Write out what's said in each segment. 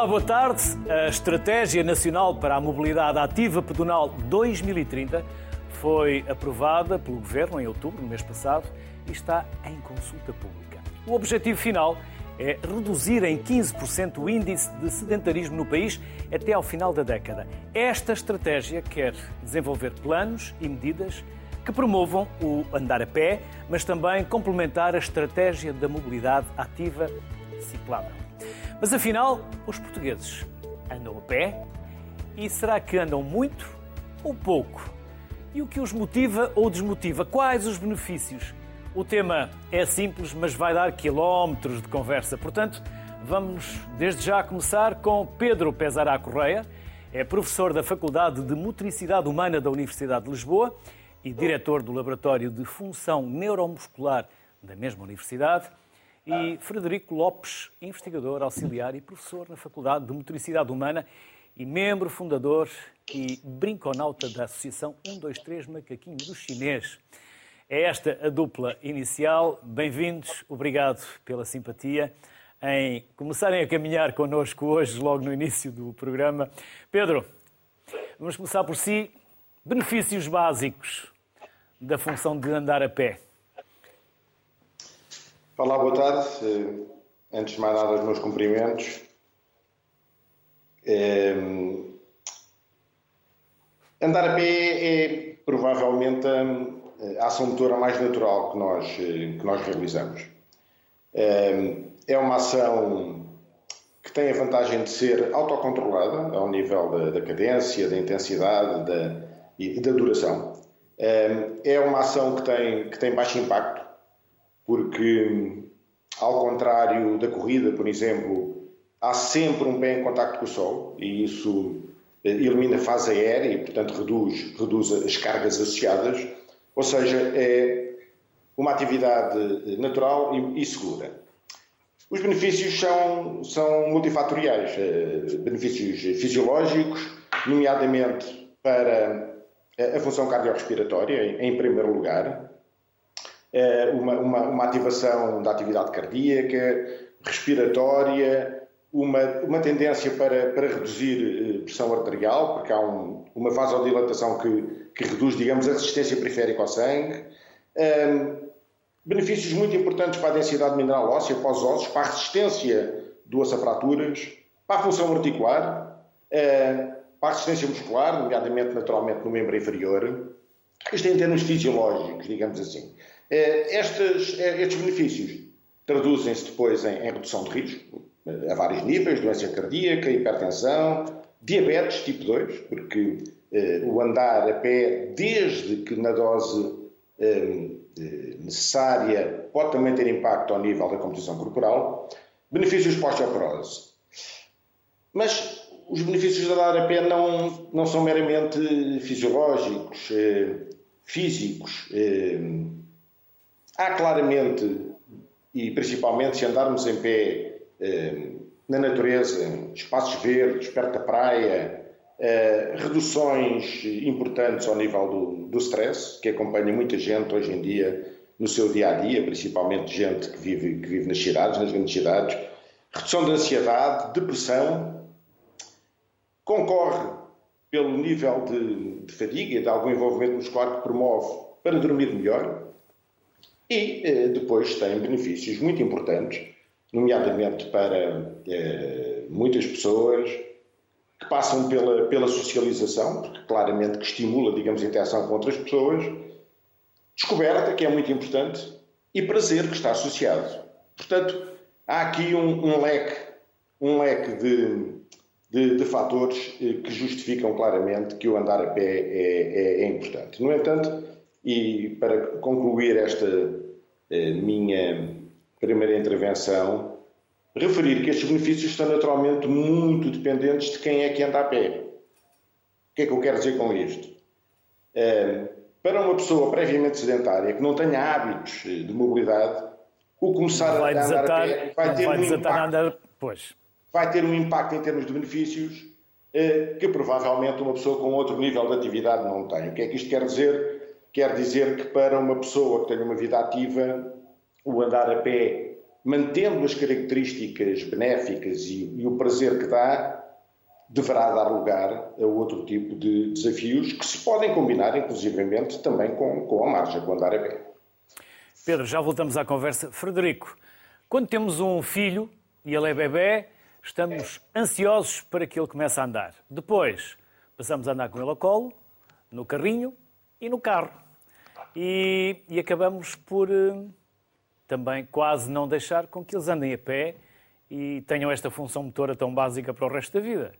Olá, boa tarde. A Estratégia Nacional para a Mobilidade Ativa Pedonal 2030 foi aprovada pelo Governo em outubro, no mês passado, e está em consulta pública. O objetivo final é reduzir em 15% o índice de sedentarismo no país até ao final da década. Esta estratégia quer desenvolver planos e medidas que promovam o andar a pé, mas também complementar a estratégia da mobilidade ativa ciclável. Mas afinal, os portugueses andam a pé? E será que andam muito ou pouco? E o que os motiva ou desmotiva? Quais os benefícios? O tema é simples, mas vai dar quilómetros de conversa. Portanto, vamos desde já começar com Pedro Pesará Correia, é professor da Faculdade de Motricidade Humana da Universidade de Lisboa e diretor do Laboratório de Função Neuromuscular da mesma universidade, e Frederico Lopes, investigador auxiliar e professor na Faculdade de Motricidade Humana e membro fundador e brinconauta da Associação 123 Macaquinho do Chinês. É esta a dupla inicial. Bem-vindos, obrigado pela simpatia em começarem a caminhar connosco hoje, logo no início do programa. Pedro, vamos começar por si. Benefícios básicos da função de andar a pé. Olá, boa tarde. Antes de mais nada, os meus cumprimentos. É... Andar a pé é provavelmente a ação motora mais natural que nós, eh, que nós realizamos. Eh, é uma ação que tem a vantagem de ser autocontrolada ao nível da, da cadência, da intensidade da, e da duração. Eh, é uma ação que tem, que tem baixo impacto, porque, ao contrário da corrida, por exemplo, há sempre um pé em contacto com o sol e isso elimina a fase aérea e, portanto, reduz, reduz as cargas associadas ou seja, é uma atividade natural e, segura. Os benefícios são, são multifatoriais, eh, benefícios fisiológicos, nomeadamente para a função cardiorrespiratória, em primeiro lugar, eh, uma, uma, uma ativação da atividade cardíaca, respiratória, uma, uma tendência para, para reduzir eh, pressão arterial, porque há um, uma vasodilatação que que reduz, digamos, a resistência periférica ao sangue. Um, benefícios muito importantes para a densidade mineral óssea, para os ossos, para a resistência do osso a fraturas, para a função articular, uh, para a resistência muscular, nomeadamente, naturalmente, no membro inferior. Isto em termos fisiológicos, digamos assim. Uh, estes, uh, estes benefícios traduzem-se depois em, em redução de risco, a vários níveis, doença cardíaca, hipertensão, diabetes tipo 2, porque eh, o andar a pé, desde que na dose eh, necessária, pode também ter impacto ao nível da composição corporal. Benefícios pós-operose. Mas os benefícios de andar a pé não, não são meramente fisiológicos, eh, físicos. Há claramente, e principalmente se andarmos em pé na natureza, espaços verdes, perto da praia, Uh, reduções importantes ao nível do, do stress, que acompanha muita gente hoje em dia no seu dia a dia, principalmente gente que vive, que vive nas cidades, nas grandes cidades. Redução da ansiedade, depressão, concorre pelo nível de, de fadiga e de algum envolvimento muscular que promove para dormir melhor e uh, depois tem benefícios muito importantes, nomeadamente para uh, muitas pessoas que passam pela, pela socialização, porque claramente que estimula, digamos, a interação com outras pessoas, descoberta, que é muito importante, e prazer, que está associado. Portanto, há aqui um, um leque, um leque de, de, de, fatores eh, que justificam claramente que o andar a pé é, é, é importante. No entanto, e para concluir esta eh, minha primeira intervenção, referir que estes benefícios estão naturalmente muito dependentes de quem é que anda a pé. O que é que eu quero dizer com isto? É, para uma pessoa previamente sedentária que não tenha hábitos de mobilidade, o começar vai a andar desatar, a pé vai ter, vai um impacto, andar, pois. vai ter um impacto em termos de benefícios é, que provavelmente uma pessoa com outro nível de atividade não tem. O que é que isto quer dizer? Quer dizer que para uma pessoa que tenha uma vida ativa, o andar a pé mantendo as características benéficas e, e o prazer que dá, deverá dar lugar a outro tipo de desafios que se podem combinar, inclusivamente, também com, com a marcha, com andar a pé. Pedro, já voltamos à conversa. Frederico, quando temos um filho e ele é bebê, estamos ansiosos para que ele comece a andar. Depois, passamos a andar com ele ao colo, no carrinho e no carro. E, e acabamos por eh, também quase não deixar com que eles andem a pé e tenham esta função motora tão básica para o resto da vida.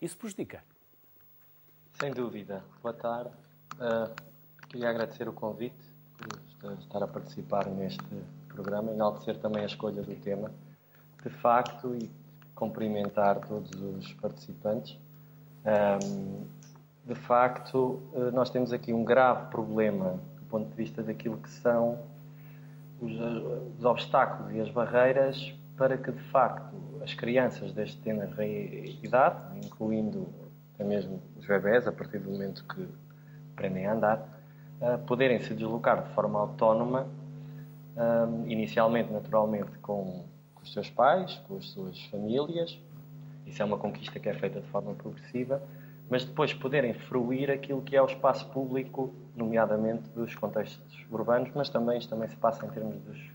Isso prejudica. Sem dúvida. Boa tarde. Uh, queria agradecer o convite por estar a participar neste programa, enaltecer também a escolha do tema. De facto, e cumprimentar todos os participantes. Um, de facto, ah, nós temos aqui um grave problema do ponto de vista daquilo que são os, os obstáculos e as barreiras para que, de facto, as crianças deste tenra idade, incluindo até mesmo os bebés, a partir do momento que aprendem a andar, uh, poderem se deslocar de forma autónoma, uh, inicialmente, naturalmente, com, com, os seus pais, com as suas famílias. Isso é uma conquista que é feita de forma progressiva, mas depois poderem fruir aquilo que é o espaço público, nomeadamente dos contextos urbanos, mas também isto também se passa em termos dos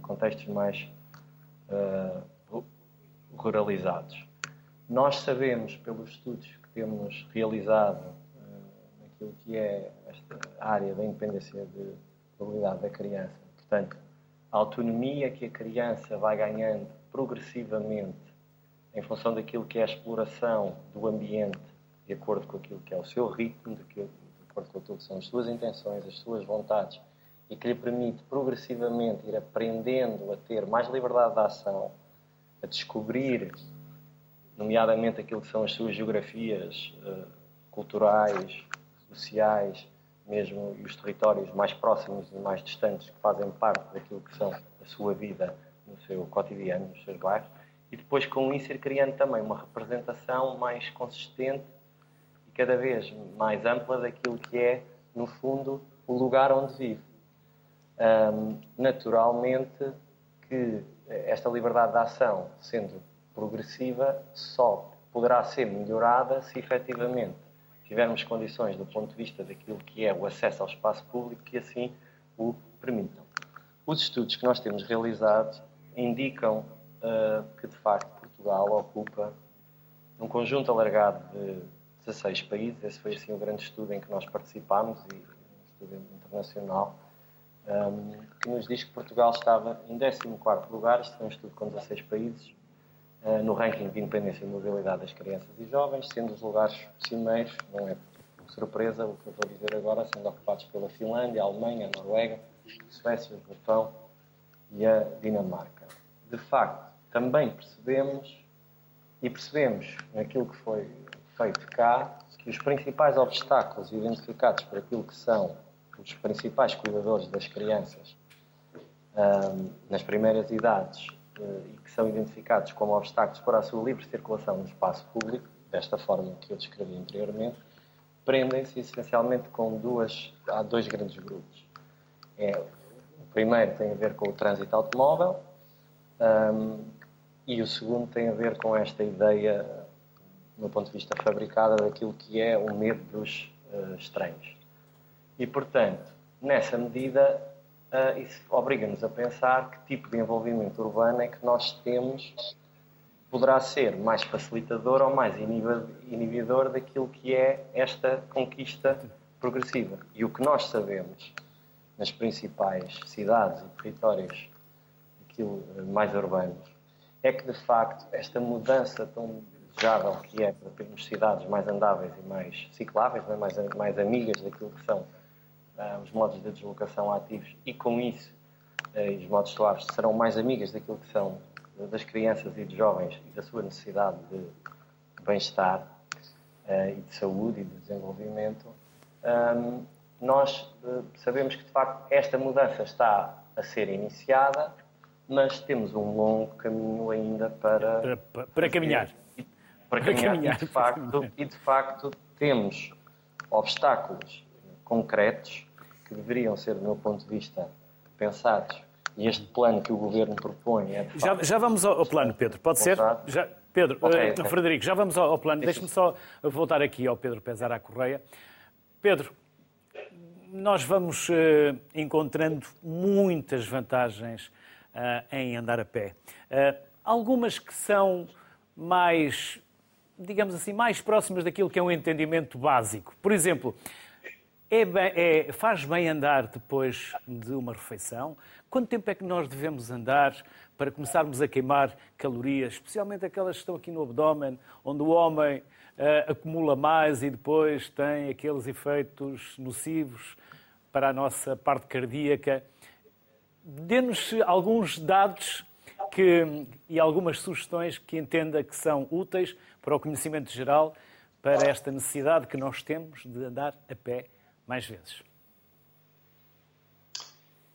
contextos mais uh, ruralizados. Nós sabemos, pelos estudos que temos realizado uh, naquilo que é esta área da independência de mobilidade da criança, portanto, a autonomia que a criança vai ganhando progressivamente em função daquilo que é a exploração do ambiente, de acordo com aquilo que é o seu ritmo, de acordo com aquilo que são as suas intenções, as suas vontades e que lhe permite progressivamente ir aprendendo a ter mais liberdade de ação, a descobrir, nomeadamente aquilo que são as suas geografias uh, culturais, sociais, mesmo e os territórios mais próximos e mais distantes que fazem parte daquilo que são a sua vida no seu cotidiano, nos seus bairros, e depois com isso ir criando também uma representação mais consistente cada vez mais ampla daquilo que é, no fundo, o lugar onde vive um, naturalmente que esta liberdade de ação, sendo progressiva, só poderá ser melhorada se efetivamente tivermos condições do ponto de vista daquilo que é o acesso ao espaço público que assim o permitam. Os estudos que nós temos realizados indicam uh, que, de facto, Portugal ocupa um conjunto alargado de 16 países. Esse foi, assim, o grande estudo em que nós participámos e um estudo internacional um, que nos diz que Portugal estava em 14º lugar, isto é um estudo com 16 países, uh, no ranking de independência e mobilidade das crianças e jovens, sendo os lugares cimeiros, não é surpresa o que eu vou dizer agora, sendo ocupados pela Finlândia, a Alemanha, a Noruega, a Suécia, o Japão e a Dinamarca. De facto, também percebemos, e percebemos naquilo que foi feito cá, que os principais obstáculos identificados por aquilo que são os principais cuidadores das crianças um, nas primeiras idades uh, e que são identificados como obstáculos para a sua livre circulação no espaço público, desta forma que eu descrevi anteriormente, prendem-se essencialmente com duas, há dois grandes grupos. É, o primeiro tem a ver com o trânsito automóvel um, e o segundo tem a ver com esta ideia, no ponto de vista fabricada, daquilo que é o medo dos uh, estranhos. E, portanto, nessa medida, uh, isso obriga-nos a pensar que tipo de envolvimento urbano é que nós temos poderá ser mais facilitador ou mais inibidor daquilo que é esta conquista progressiva. E o que nós sabemos nas principais cidades e territórios aquilo, mais urbanos é que, de facto, esta mudança tão que é para termos cidades mais andáveis e mais cicláveis, é? mais, mais amigas daquilo que são uh, os modos de deslocação ativos e com isso uh, os modos suaves serão mais amigas daquilo que são das crianças e dos jovens e da sua necessidade de bem-estar uh, e de saúde e de desenvolvimento, um, nós sabemos que de facto esta mudança está a ser iniciada, mas temos um longo caminho ainda para para, para, para caminhar. Para, caminhar, caminhar. E, de facto, e de facto temos obstáculos concretos que deveriam ser, do meu ponto de vista, pensados E este plano que o Governo propõe é... Já, já vamos ao, ao plano, Pedro. Pode ser? Já, Pedro, okay, uh. Frederico, já vamos ao, ao plano. Deixe-me só voltar aqui ao Pedro Pesar à Correia. Pedro, nós vamos uh, encontrando muitas vantagens uh, em andar a pé. algumas que são mais, digamos assim, mais próximas daquilo que é um entendimento básico. Por exemplo, é bem, é, faz bem andar depois de uma refeição? Quanto tempo é que nós devemos andar para começarmos a queimar calorias, especialmente aquelas que estão aqui no abdômen, onde o homem uh, acumula mais e depois tem aqueles efeitos nocivos para a nossa parte cardíaca? Dê-nos alguns dados que, e algumas sugestões que entenda que são úteis para o conhecimento geral, para esta necessidade que nós temos de andar a pé mais vezes?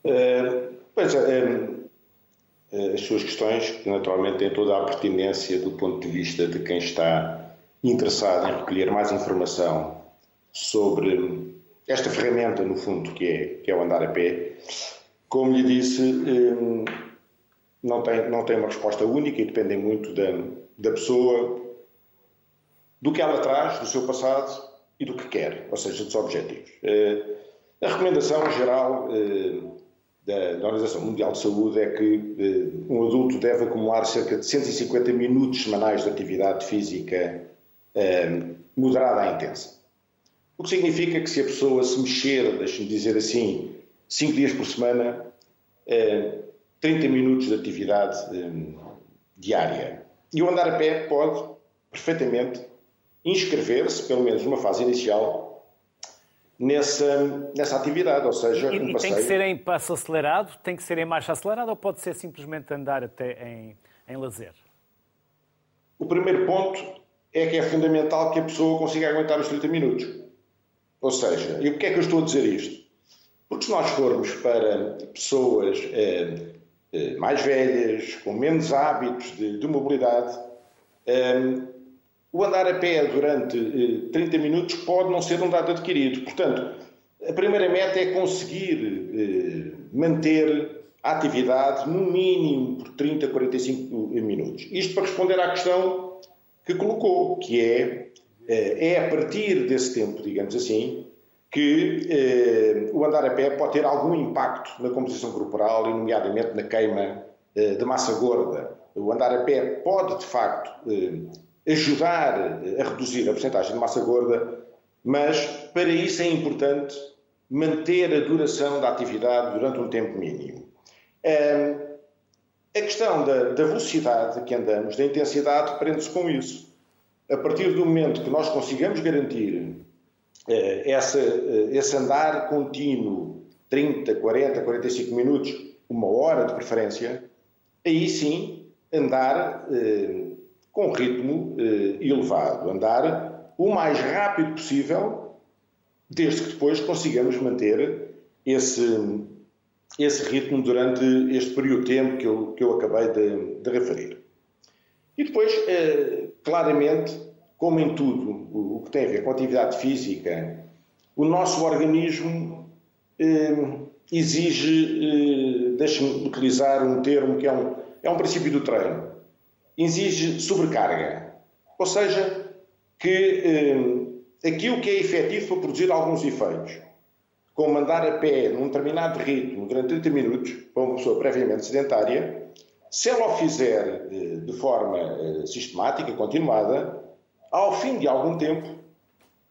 Uh, pois é, as suas questões, que naturalmente têm toda a pertinência do ponto de vista de quem está interessado em recolher mais informação sobre esta ferramenta, no fundo, que é, que é o andar a pé. Como lhe disse, não tem, não tem uma resposta única e dependem muito da, da pessoa, do que ela traz, do seu passado e do que quer, ou seja, dos objetivos. Eh, a recomendação geral eh, da Organização Mundial de Saúde é que eh, um adulto deve acumular cerca de 150 minutos semanais de atividade física moderada a intensa. O que significa que se a pessoa se mexer, deixe-me dizer assim, 5 dias por semana, 30 minutos de atividade diária. E o andar a pé pode perfeitamente inscrever-se, pelo menos numa fase inicial, nessa, nessa atividade, ou seja, e, um passeio... E tem que ser em passo acelerado, tem que ser em marcha acelerada ou pode ser simplesmente andar até em, em lazer? O primeiro ponto é que é fundamental que a pessoa consiga aguentar os 30 minutos. Ou seja, e porquê é que eu estou a dizer isto? Porque se nós formos para pessoas eh, mais velhas, com menos hábitos de, de mobilidade, eh, o andar a pé durante 30 eh, minutos pode não ser um dado adquirido. Portanto, a primeira meta é conseguir eh, manter a atividade no mínimo por 30, 45 minutos. Isto para responder à questão que colocou, que é, eh, é a partir desse tempo, digamos assim, que eh, o andar a pé pode ter algum impacto na composição corporal e, nomeadamente, na queima eh, de massa gorda. O andar a pé pode, de facto, eh, ajudar a reduzir a porcentagem de massa gorda, mas para isso é importante manter a duração da atividade durante um tempo mínimo. A questão da, da velocidade que andamos, da intensidade, prende-se com isso. A partir do momento que nós consigamos garantir eh, essa, eh, esse andar contínuo, 30, 40, 45 minutos, uma hora de preferência, aí sim andar eh, com ritmo eh, elevado, andar o mais rápido possível, desde que depois consigamos manter esse, esse ritmo durante este período de tempo que eu, que eu acabei de, de referir. E depois, eh, claramente, como em tudo o, que tem a ver com a atividade física, o nosso organismo eh, exige, eh, deixe-me utilizar um termo que é um, é um princípio do treino exige sobrecarga. Ou seja, que eh, aquilo que é efetivo para produzir alguns efeitos, como andar a pé num determinado ritmo durante 30 minutos, para uma pessoa previamente sedentária, se ela o fizer de, de forma eh, sistemática, continuada, ao fim de algum tempo,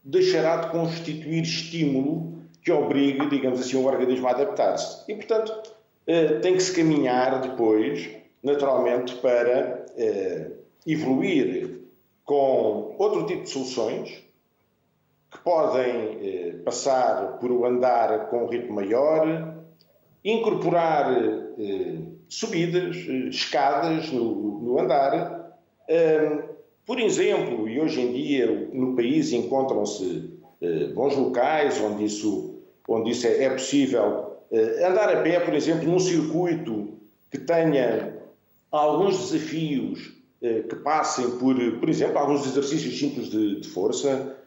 deixará de constituir estímulo que obrigue, digamos assim, o organismo a adaptar-se. E, portanto, eh, tem que se caminhar depois, naturalmente, para eh, evoluir com outro tipo de soluções que podem eh, passar por o andar com um ritmo maior, incorporar subidas, escadas no andar. Por exemplo, e hoje em dia no país encontram-se eh, bons locais onde isso, onde isso é, é possível, eh, andar a pé, por exemplo, num circuito que tenha alguns desafios eh, que passem por, por exemplo, alguns exercícios simples de, de força,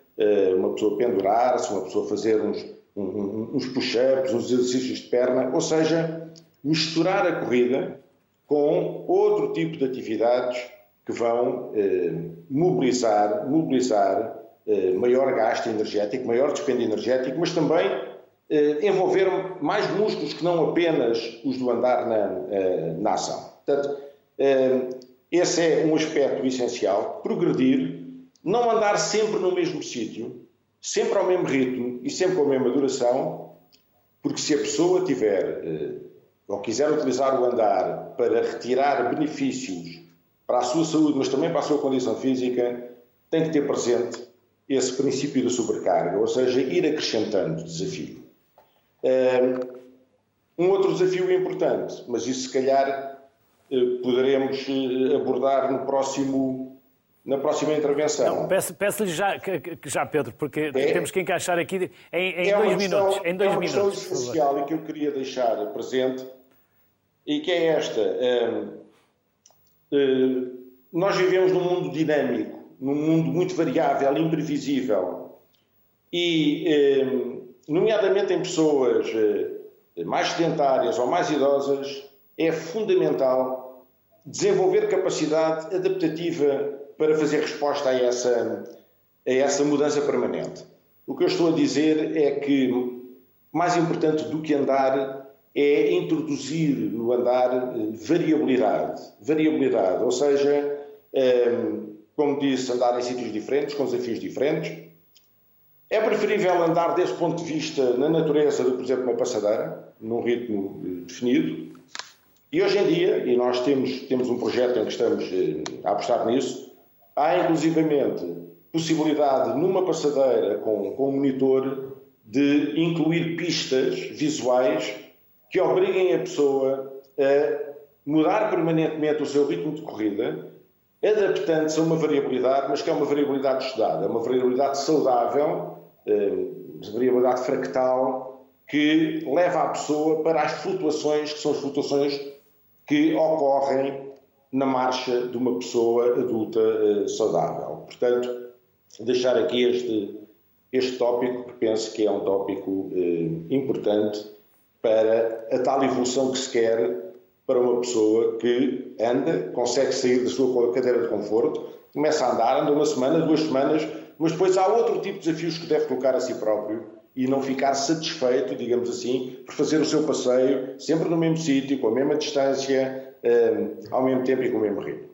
uma pessoa pendurar-se, uma pessoa fazer uns, uns push-ups, uns exercícios de perna, ou seja, misturar a corrida com outro tipo de atividades que vão eh, mobilizar, mobilizar eh, maior gasto energético, maior dispêndio energético, mas também eh, envolver mais músculos que não apenas os do andar na, eh, na ação. Portanto, eh, esse é um aspecto essencial, progredir, não andar sempre no mesmo sítio, sempre ao mesmo ritmo e sempre com a mesma duração, porque se a pessoa tiver eh, ou quiser utilizar o andar para retirar benefícios para a sua saúde, mas também para a sua condição física, tem que ter presente esse princípio da sobrecarga, ou seja, ir acrescentando desafio. Um outro desafio importante, mas isso se calhar eh, poderemos eh, abordar no próximo, na próxima intervenção. peço-lhe peço já, já, Pedro, porque é, temos que encaixar aqui em, em é dois questão, minutos. Em dois é uma minutos, questão essencial e que eu queria deixar presente e que é esta. Nós vivemos num mundo dinâmico, num mundo muito variável, imprevisível e, nomeadamente em pessoas eh, mais sedentárias ou mais idosas, é fundamental desenvolver capacidade adaptativa para fazer resposta a essa, a essa mudança permanente. O que eu estou a dizer é que mais importante do que andar é introduzir no andar eh, variabilidade. Variabilidade, ou seja, eh, como disse, andar em sítios diferentes, com desafios diferentes. É preferível andar desse ponto de vista na natureza do por exemplo, uma passadeira, num ritmo eh, definido. E hoje em dia, e nós temos, temos um projeto em que estamos a apostar nisso, há inclusivamente possibilidade numa passadeira com, com um monitor de incluir pistas visuais que obriguem a pessoa a mudar permanentemente o seu ritmo de corrida, adaptando-se a uma variabilidade, mas que é uma variabilidade estudada, é uma variabilidade saudável, eh, variabilidade fractal, que leva a pessoa para as flutuações, que são as flutuações que ocorrem na marcha de uma pessoa adulta eh, saudável. Portanto, deixar aqui este, este tópico, porque penso que é um tópico eh, importante para a tal evolução que se quer para uma pessoa que anda, consegue sair da sua cadeira de conforto, começa a andar, anda uma semana, duas semanas, mas depois há outro tipo de desafios que deve colocar a si próprio e não ficar satisfeito, digamos assim, por fazer o seu passeio sempre no mesmo sítio, com a mesma distância, eh, ao mesmo tempo e com o mesmo ritmo.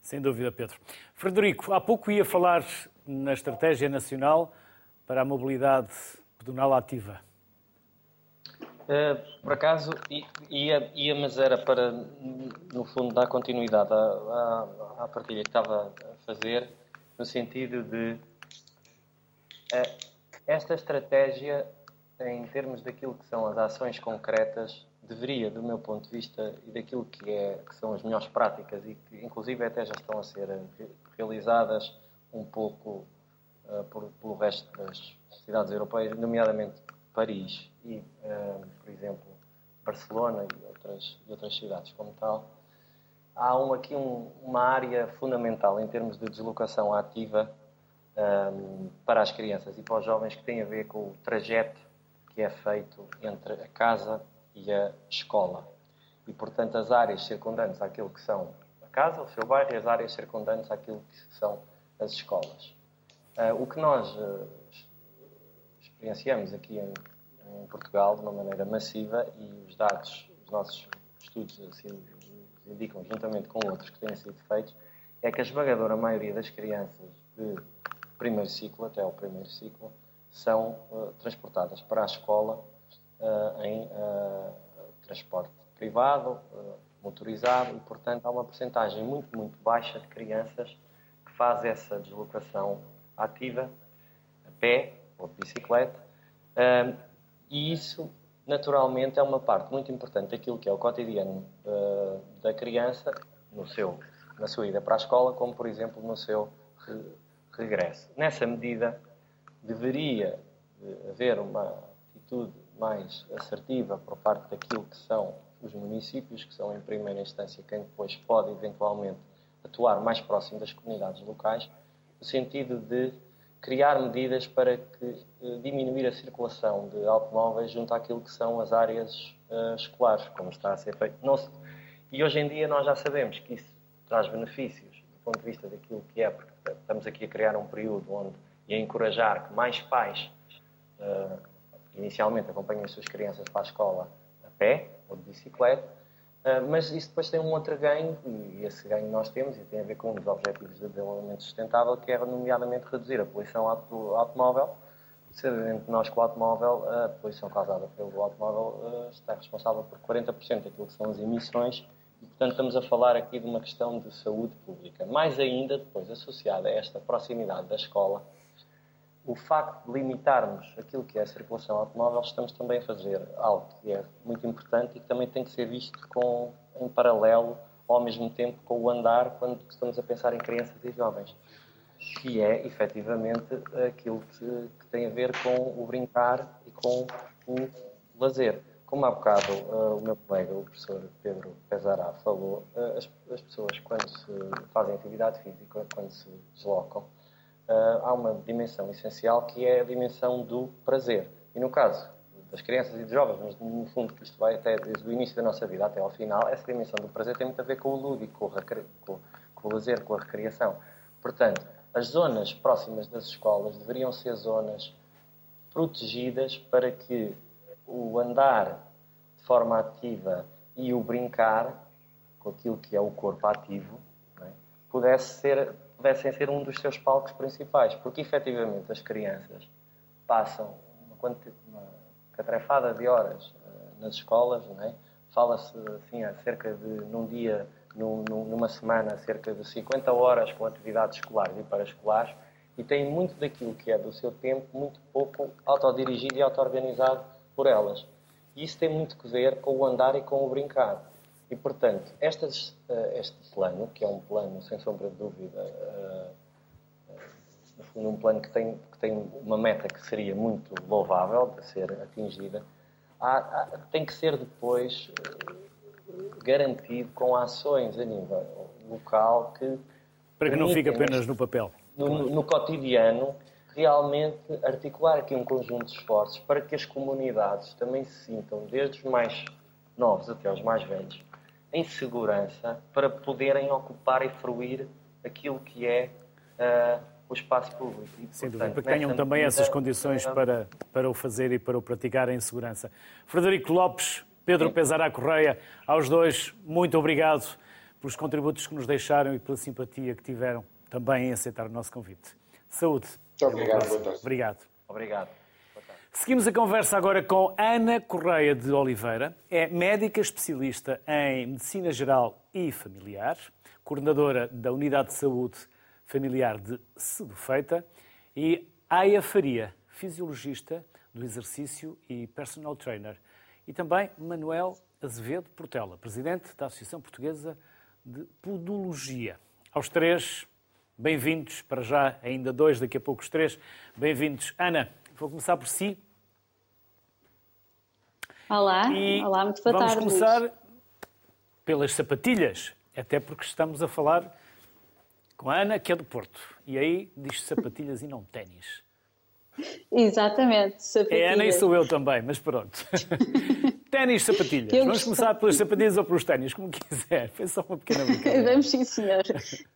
Sem dúvida, Pedro. Frederico, há pouco ia falar na Estratégia Nacional para a Mobilidade Pedonal Ativa. Uh, por acaso, ia, ia, mas era para, no fundo, dar continuidade à, à, à partilha que estava a fazer, no sentido de uh, esta estratégia, em termos daquilo que são as ações concretas, deveria, do meu ponto de vista, e daquilo que, é, que são as melhores práticas e que, inclusive, até já estão a ser realizadas um pouco uh, por, pelo resto das cidades europeias, nomeadamente Paris e, uh, por exemplo, Barcelona e outras, e outras cidades como tal, há um, aqui um, uma área fundamental em termos de deslocação ativa um, para as crianças e para os jovens que tem a ver com o trajeto que é feito entre a casa e a escola. E, portanto, as áreas circundantes àquilo que são a casa, o seu bairro, e as áreas circundantes àquilo que são as escolas. Uh, o que nós uh, experienciamos aqui em, em, Portugal de uma maneira massiva e os dados, os nossos estudos assim, indicam, juntamente com outros que têm sido feitos, é que a esmagadora maioria das crianças de primeiro ciclo até ao primeiro ciclo são uh, transportadas para a escola uh, em uh, transporte privado, motorizado e, portanto, há uma porcentagem muito, muito baixa de crianças que faz essa deslocação ativa a pé ou de bicicleta. Um, e isso, naturalmente, é uma parte muito importante daquilo que é o cotidiano uh, da criança no seu, na sua ida para a escola, como, por exemplo, no seu re regresso. Nessa medida, deveria haver uma atitude mais assertiva por parte daquilo que são os municípios, que são, em primeira instância, quem depois pode, eventualmente, atuar mais próximo das comunidades locais, no sentido de criar medidas para que, eh, diminuir a circulação de automóveis junto àquilo que são as áreas uh, escolares, como está a ser feito. Se... E hoje em dia nós já sabemos que isso traz benefícios do ponto de vista daquilo que é, porque estamos aqui a criar um período onde e a encorajar que mais pais uh, inicialmente acompanhem as suas crianças para a escola a pé ou de bicicleta, uh, mas isso depois tem um outro ganho, e esse ganho nós temos, e tem a ver com um dos objetivos de desenvolvimento sustentável, que é, nomeadamente, reduzir a poluição do automóvel, sabendo que nós com o automóvel, a poluição causada pelo automóvel uh, está responsável por 40% daquilo que são as emissões e, portanto, estamos a falar aqui de uma questão de saúde pública. Mais ainda, depois, associada a esta proximidade da escola, o facto de limitarmos aquilo que é a circulação automóvel, estamos também a fazer algo que é muito importante e que também tem que ser visto com, em paralelo, ao mesmo tempo, com o andar, quando estamos a pensar em crianças e jovens, que é, efetivamente, aquilo que, que tem a ver com o brincar e com o lazer. Como há bocado uh, o meu colega, o professor Pedro Pesará, falou, uh, as, as pessoas, quando se fazem atividade física, quando se deslocam, há uma dimensão essencial que é a dimensão do prazer. E no caso das crianças e dos jovens, mas no fundo que isto vai até desde o início da nossa vida até ao final, essa dimensão do prazer tem muito a ver com o lúdico, com o, com, o lazer, com a recreação. Portanto, as zonas próximas das escolas deveriam ser zonas protegidas para que o andar de forma ativa e o brincar com aquilo que é o corpo ativo é? pudesse ser pudessem ser um dos seus palcos principais, porque efetivamente as crianças passam uma, uma catrefada de horas uh, nas escolas, é? Fala-se assim, cerca de, num dia, num, numa semana, cerca de 50 horas com atividades escolares e paraescolares, e têm muito daquilo que é do seu tempo, muito pouco autodirigido e auto-organizado por elas. E isso tem muito que ver com o andar e com o brincar. E, portanto, estas, eh, este plano, que é um plano, sem sombra de dúvida, eh, eh, no fundo, um plano que tem, que tem uma meta que seria muito louvável de ser atingida, há, há, tem que ser depois garantido com ações a nível local que. Para que não fique apenas no papel. No, no, no cotidiano, realmente articular aqui um conjunto de esforços para que as comunidades também se sintam, desde os mais novos até aos mais velhos, em segurança para poderem ocupar e fruir aquilo que é uh, o espaço público. E, Sem dúvida, para que tenham também medida, essas condições uh, para, para o fazer e para o praticar em segurança. Frederico Lopes, Pedro Sim. Pesará Correia, aos dois, muito obrigado pelos contributos que nos deixaram e pela simpatia que tiveram também em aceitar o nosso convite. Saúde. Muito obrigado. Obrigado. Obrigado. Seguimos a conversa agora com Ana Correia de Oliveira. É médica especialista em Medicina Geral e Familiar, coordenadora da Unidade de Saúde Familiar de Sedufeita e Aya Faria, fisiologista do exercício e personal trainer. E também Manuel Azevedo Portela, presidente da Associação Portuguesa de Podologia. Aos três, bem-vindos, para já ainda dois, daqui a pouco os três. Bem-vindos. Ana, Vou começar por si. Olá, e olá, muito boa vamos tarde. Vamos começar Luís. pelas sapatilhas, até porque estamos a falar com a Ana, que é do Porto. E aí diz sapatilhas e não ténis. Exatamente, sapatilhas. É Ana e sou eu também, mas pronto. ténis, sapatilhas. Eu Vamos começar pelas sapatilhas ou pelos ténis, como quiser. Foi só uma pequena brincadeira. Vamos sim, senhor.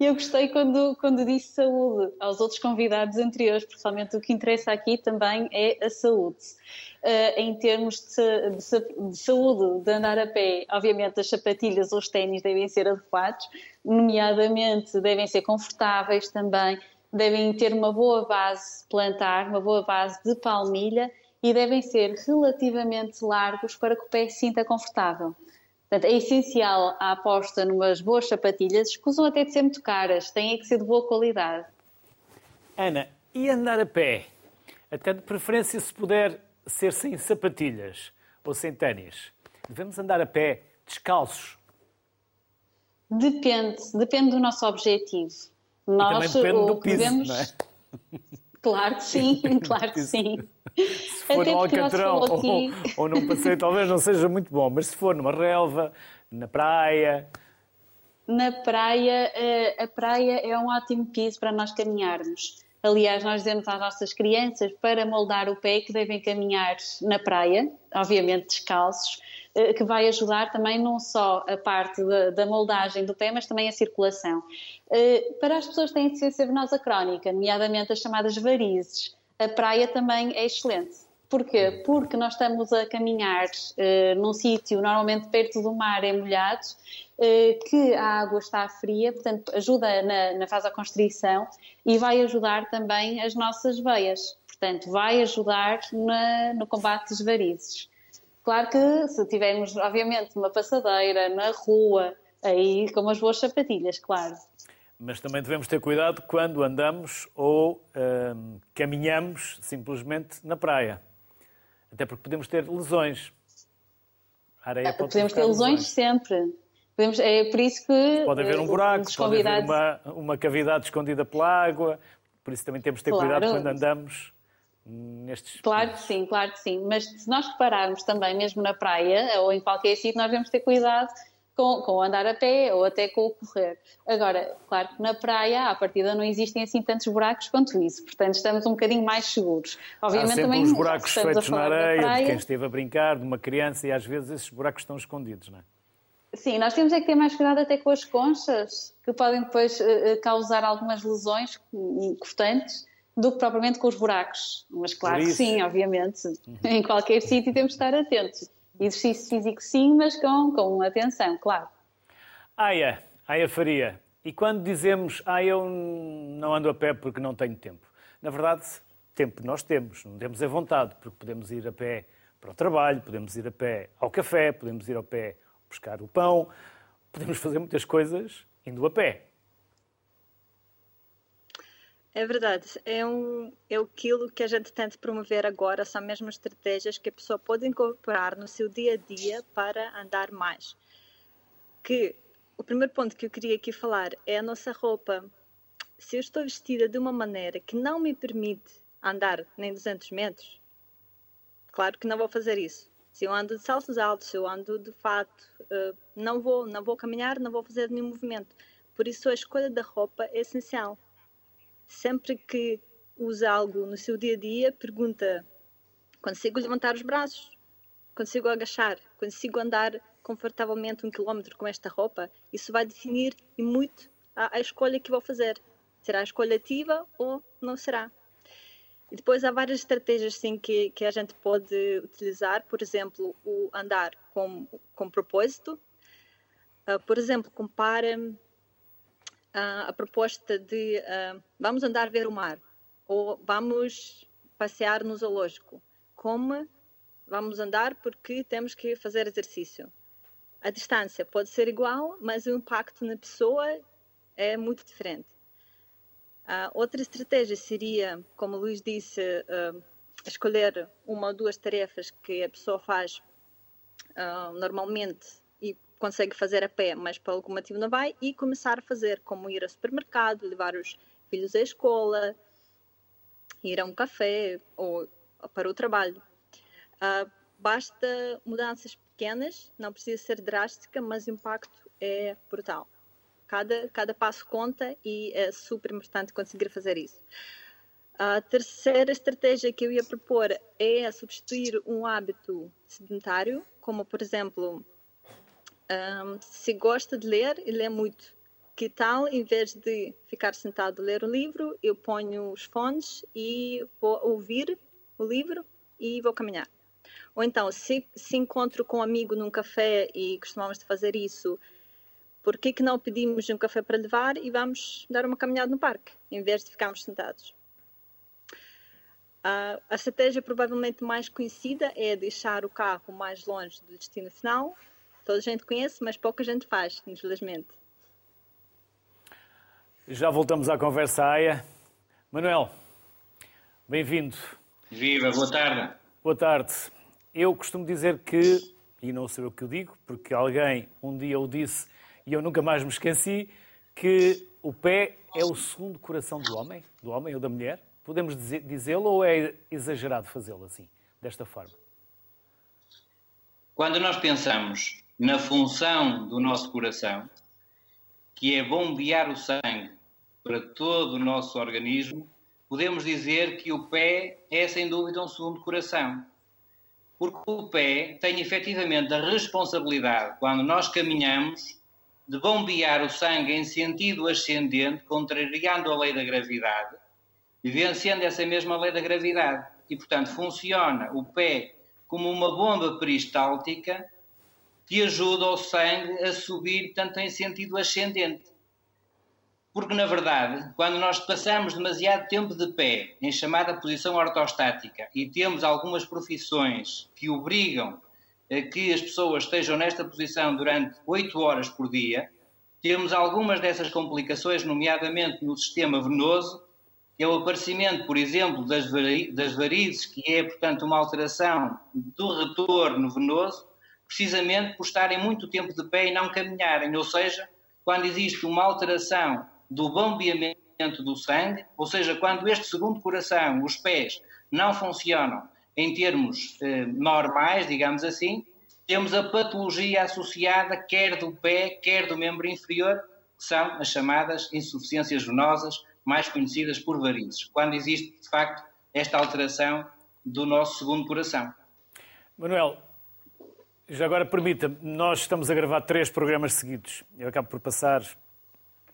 Eu gostei quando, quando disse saúde aos outros convidados anteriores, principalmente o que interessa aqui também é a saúde. Uh, em termos de, de, de, saúde, de andar a pé, obviamente as sapatilhas ou os ténis devem ser adequados, nomeadamente devem ser confortáveis também, devem ter uma boa base plantar, uma boa base de palmilha e devem ser relativamente largos para que o pé se sinta confortável. Portanto, é essencial a aposta numas boas sapatilhas, escusam até de ser muito caras, têm que ser de boa qualidade. Ana, e andar a pé? Até de preferência se puder ser sem sapatilhas ou sem ténis. Devemos andar a pé descalços? Depende, depende do nosso objetivo. Nós, e também depende do piso, devemos... não é? Claro que sim, claro que sim. Se for Até no Alcatrão aqui... ou, ou num passeio, talvez não seja muito bom, mas se for numa relva, na praia. Na praia, eh, a praia é um ótimo piso para nós caminharmos. Aliás, nós dizemos às nossas crianças para moldar o pé que devem caminhar na praia, obviamente descalços, que vai ajudar também não só a parte da, da moldagem do pé, mas também a circulação. Eh, para as pessoas que têm deficiência venosa crónica, nomeadamente as chamadas varizes, a praia também é excelente. Porquê? Porque nós estamos a caminhar uh, num sítio normalmente perto do mar, emolhado, uh, que a água está fria, portanto ajuda na, na vasoconstrição e vai ajudar também as nossas veias. Portanto, vai ajudar na, no combate das varizes. Claro que se tivermos, obviamente, uma passadeira na rua, aí com umas boas sapatilhas, claro. Mas também devemos ter cuidado quando andamos ou hum, caminhamos simplesmente na praia. Até porque podemos ter lesões. A areia pode podemos ter lesões, lesões. sempre. Podemos, é por isso que. Pode haver um eh, buraco, pode haver uma, uma cavidade escondida pela água. Por isso também temos de ter claro. cuidado quando andamos nestes. Claro que sim, claro que sim. Mas se nós repararmos também, mesmo na praia ou em qualquer sítio, nós devemos ter cuidado com, com andar a pé ou até com o correr. Agora, claro que na praia, à partida, não existem assim tantos buracos quanto isso, portanto estamos um bocadinho mais seguros. Obviamente Há sempre também. os buracos feitos na areia, praia, de quem esteve a brincar, de uma criança, e às vezes esses buracos estão escondidos, não é? Sim, nós temos é que ter mais cuidado até com as conchas, que podem depois uh, causar algumas lesões cortantes, do que propriamente com os buracos. Mas claro que sim, obviamente. Uhum. Em qualquer sítio temos de estar atentos. Exercício físico sim, mas com, com atenção, claro. Aya, Aya Faria. E quando dizemos, ah, eu não ando a pé porque não tenho tempo. Na verdade, tempo nós temos, não temos a vontade, porque podemos ir a pé para o trabalho, podemos ir a pé ao café, podemos ir a pé buscar o pão, podemos fazer muitas coisas indo a pé. É verdade, é, um, é aquilo que a gente tenta promover agora, são mesmo estratégias que a pessoa pode incorporar no seu dia a dia para andar mais. Que o primeiro ponto que eu queria aqui falar é a nossa roupa. Se eu estou vestida de uma maneira que não me permite andar nem 200 metros, claro que não vou fazer isso. Se eu ando de saltos altos, se eu ando de fato, eh, não vou, não vou caminhar, não vou fazer nenhum movimento. Por isso a escolha da roupa é essencial sempre que usa algo no seu dia a dia, pergunta: consigo levantar os braços? Consigo agachar? Consigo andar confortavelmente um quilómetro com esta roupa? Isso vai definir e muito a, a escolha que vou fazer. Será a escolha ativa ou não será? E depois há várias estratégias sim, que, que a gente pode utilizar, por exemplo, o andar com, com propósito. Uh, por exemplo, compara a proposta de uh, vamos andar ver o mar ou vamos passear no zoológico. Como vamos andar porque temos que fazer exercício. A distância pode ser igual, mas o impacto na pessoa é muito diferente. Uh, outra estratégia seria, como o Luís disse, uh, escolher uma ou duas tarefas que a pessoa faz uh, normalmente consegue fazer a pé, mas por algum motivo não vai, e começar a fazer, como ir ao supermercado, levar os filhos à escola, ir a um café ou para o trabalho. Uh, basta mudanças pequenas, não precisa ser drástica, mas o impacto é brutal. Cada, cada passo conta e é super importante conseguir fazer isso. A terceira estratégia que eu ia propor é substituir um hábito sedentário, como por exemplo um, se gosta de ler e lê muito, que tal, em vez de ficar sentado a ler o livro, eu ponho os fones e vou ouvir o livro e vou caminhar. Ou então, se, se encontro com um amigo num café e costumamos fazer isso, por que, que não pedimos um café para levar e vamos dar uma caminhada no parque, em vez de ficarmos sentados? Uh, a estratégia provavelmente mais conhecida é deixar o carro mais longe do destino final Toda a gente conhece, mas pouca gente faz, infelizmente. Já voltamos à conversa AIA. Manuel, bem-vindo. Viva, boa tarde. Boa tarde. Eu costumo dizer que, e não sei o que eu digo, porque alguém um dia o disse e eu nunca mais me esqueci, que o pé é o segundo coração do homem, do homem ou da mulher. Podemos dizê-lo ou é exagerado fazê-lo assim, desta forma? Quando nós pensamos na função do nosso coração, que é bombear o sangue para todo o nosso organismo, podemos dizer que o pé é sem dúvida um segundo coração. Porque o pé tem efetivamente a responsabilidade, quando nós caminhamos, de bombear o sangue em sentido ascendente, contrariando a lei da gravidade, vivenciando essa mesma lei da gravidade. E, portanto, funciona o pé como uma bomba peristáltica que ajuda o sangue a subir tanto em sentido ascendente. Porque, na verdade, quando nós passamos demasiado tempo de pé, em chamada posição ortostática, e temos algumas profissões que obrigam a que as pessoas estejam nesta posição durante 8 horas por dia, temos algumas dessas complicações, nomeadamente no sistema venoso, que é o aparecimento, por exemplo, das, varizes, que é, portanto, uma alteração do retorno venoso, precisamente por estarem muito tempo de pé e não caminharem, ou seja, quando existe uma alteração do bombeamento do sangue, ou seja, quando este segundo coração, os pés, não funcionam em termos eh, normais, digamos assim, temos a patologia associada quer do pé, quer do membro inferior, que são as chamadas insuficiências venosas, mais conhecidas por varizes, quando existe, de facto, esta alteração do nosso segundo coração. Manuel, já agora permita-me, nós estamos a gravar três programas seguidos. Eu acabo por passar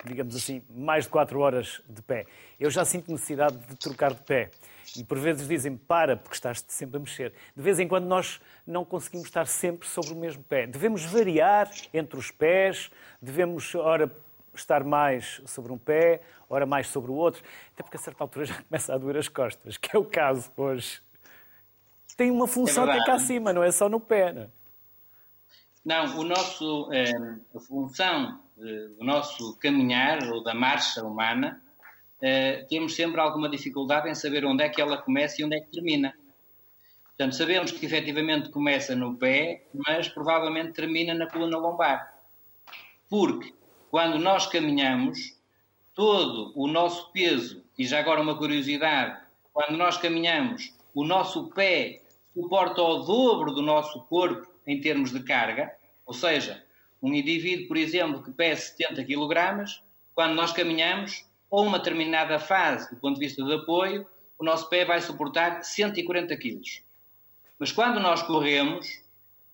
digamos assim, mais de 4 horas de pé. Eu já sinto necessidade de trocar de pé. E por vezes dizem para, porque estás sempre a mexer. De vez em quando nós não conseguimos estar sempre sobre o mesmo pé. Devemos variar entre os pés, devemos, ora, estar mais sobre um pé, ora mais sobre o outro. Até porque a certa altura já começa a doer as costas, que é o caso hoje. Tem uma função é até cá acima, não é só no pé. Não, é? Não o nosso, é, a função do nosso caminhar ou da marcha humana, uh, temos sempre alguma dificuldade em saber onde é que ela começa e onde é que termina. Portanto, sabemos que efetivamente começa no pé, mas provavelmente termina na coluna lombar. Porque quando nós caminhamos, todo o nosso peso, e já agora uma curiosidade, quando nós caminhamos, o nosso pé suporta o dobro do nosso corpo em termos de carga, ou seja, um indivíduo, por exemplo, que pesa 70 kg, quando nós caminhamos, ou uma determinada fase do ponto de vista de apoio, o nosso pé vai suportar 140 kg. Mas quando nós corremos,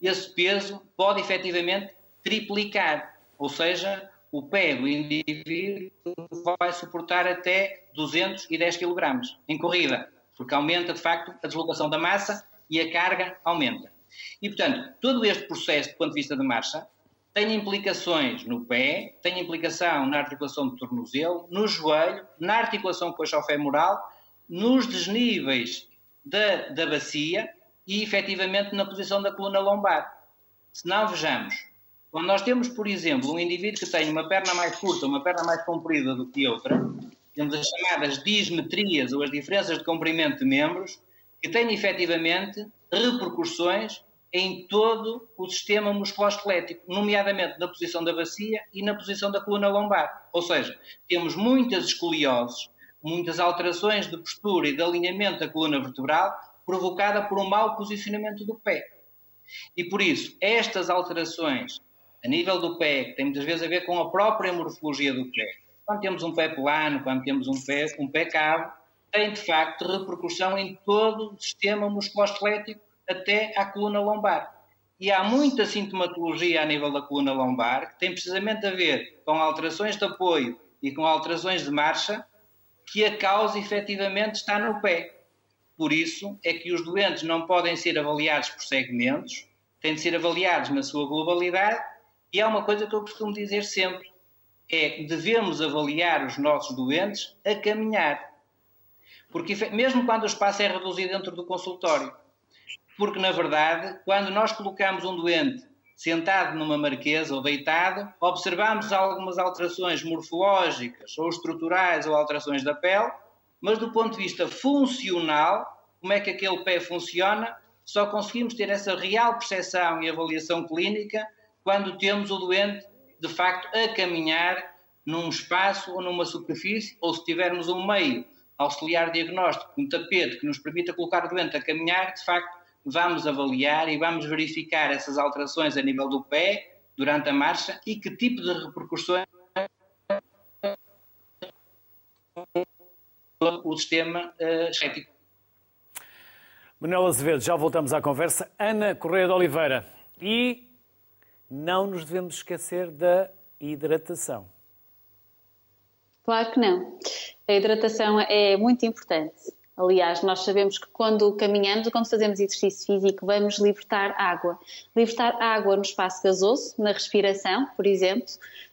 esse peso pode efetivamente triplicar, ou seja, o pé do indivíduo vai suportar até 210 kg em corrida, porque aumenta de facto a deslocação da massa e a carga aumenta. E portanto, todo este processo do ponto de vista de marcha tem implicações no pé, tem implicação na articulação do tornozelo, no joelho, na articulação coxofemoral, nos desníveis da, da bacia e, efetivamente, na posição da coluna lombar. Se não, vejamos, quando nós temos, por exemplo, um indivíduo que tem uma perna mais curta, uma perna mais comprida do que outra, temos as chamadas dismetrias ou as diferenças de comprimento de membros, que têm efetivamente repercussões em todo o sistema musculoesquelético, nomeadamente na posição da bacia e na posição da coluna lombar. Ou seja, temos muitas escolioses, muitas alterações de postura e de alinhamento da coluna vertebral provocada por um mau posicionamento do pé. E por isso, estas alterações a nível do pé, que tem muitas vezes a ver com a própria morfologia do pé, quando temos um pé plano, quando temos um pé, um pé cavo, tem de facto repercussão em todo o sistema musculoesquelético até à coluna lombar. E há muita sintomatologia a nível da coluna lombar que tem precisamente a ver com alterações de apoio e com alterações de marcha que a causa efetivamente está no pé. Por isso é que os doentes não podem ser avaliados por segmentos, têm de ser avaliados na sua globalidade e há uma coisa que eu costumo dizer sempre, é devemos avaliar os nossos doentes a caminhar. Porque mesmo quando o espaço é reduzido dentro do consultório, porque na verdade, quando nós colocamos um doente sentado numa marquesa ou deitado, observamos algumas alterações morfológicas ou estruturais ou alterações da pele, mas do ponto de vista funcional, como é que aquele pé funciona, só conseguimos ter essa real percepção e avaliação clínica quando temos o doente de facto a caminhar num espaço ou numa superfície, ou se tivermos um meio auxiliar diagnóstico, um tapete que nos permita colocar o doente a caminhar, de facto vamos avaliar e vamos verificar essas alterações a nível do pé durante a marcha e que tipo de repercussões o sistema uh, estético. Manuel Azevedo, já voltamos à conversa. Ana Correia de Oliveira. E não nos devemos esquecer da hidratação. Claro que não. A hidratação é muito importante. Aliás, nós sabemos que quando caminhamos ou quando fazemos exercício físico, vamos libertar água. Libertar água no espaço gasoso, na respiração, por exemplo,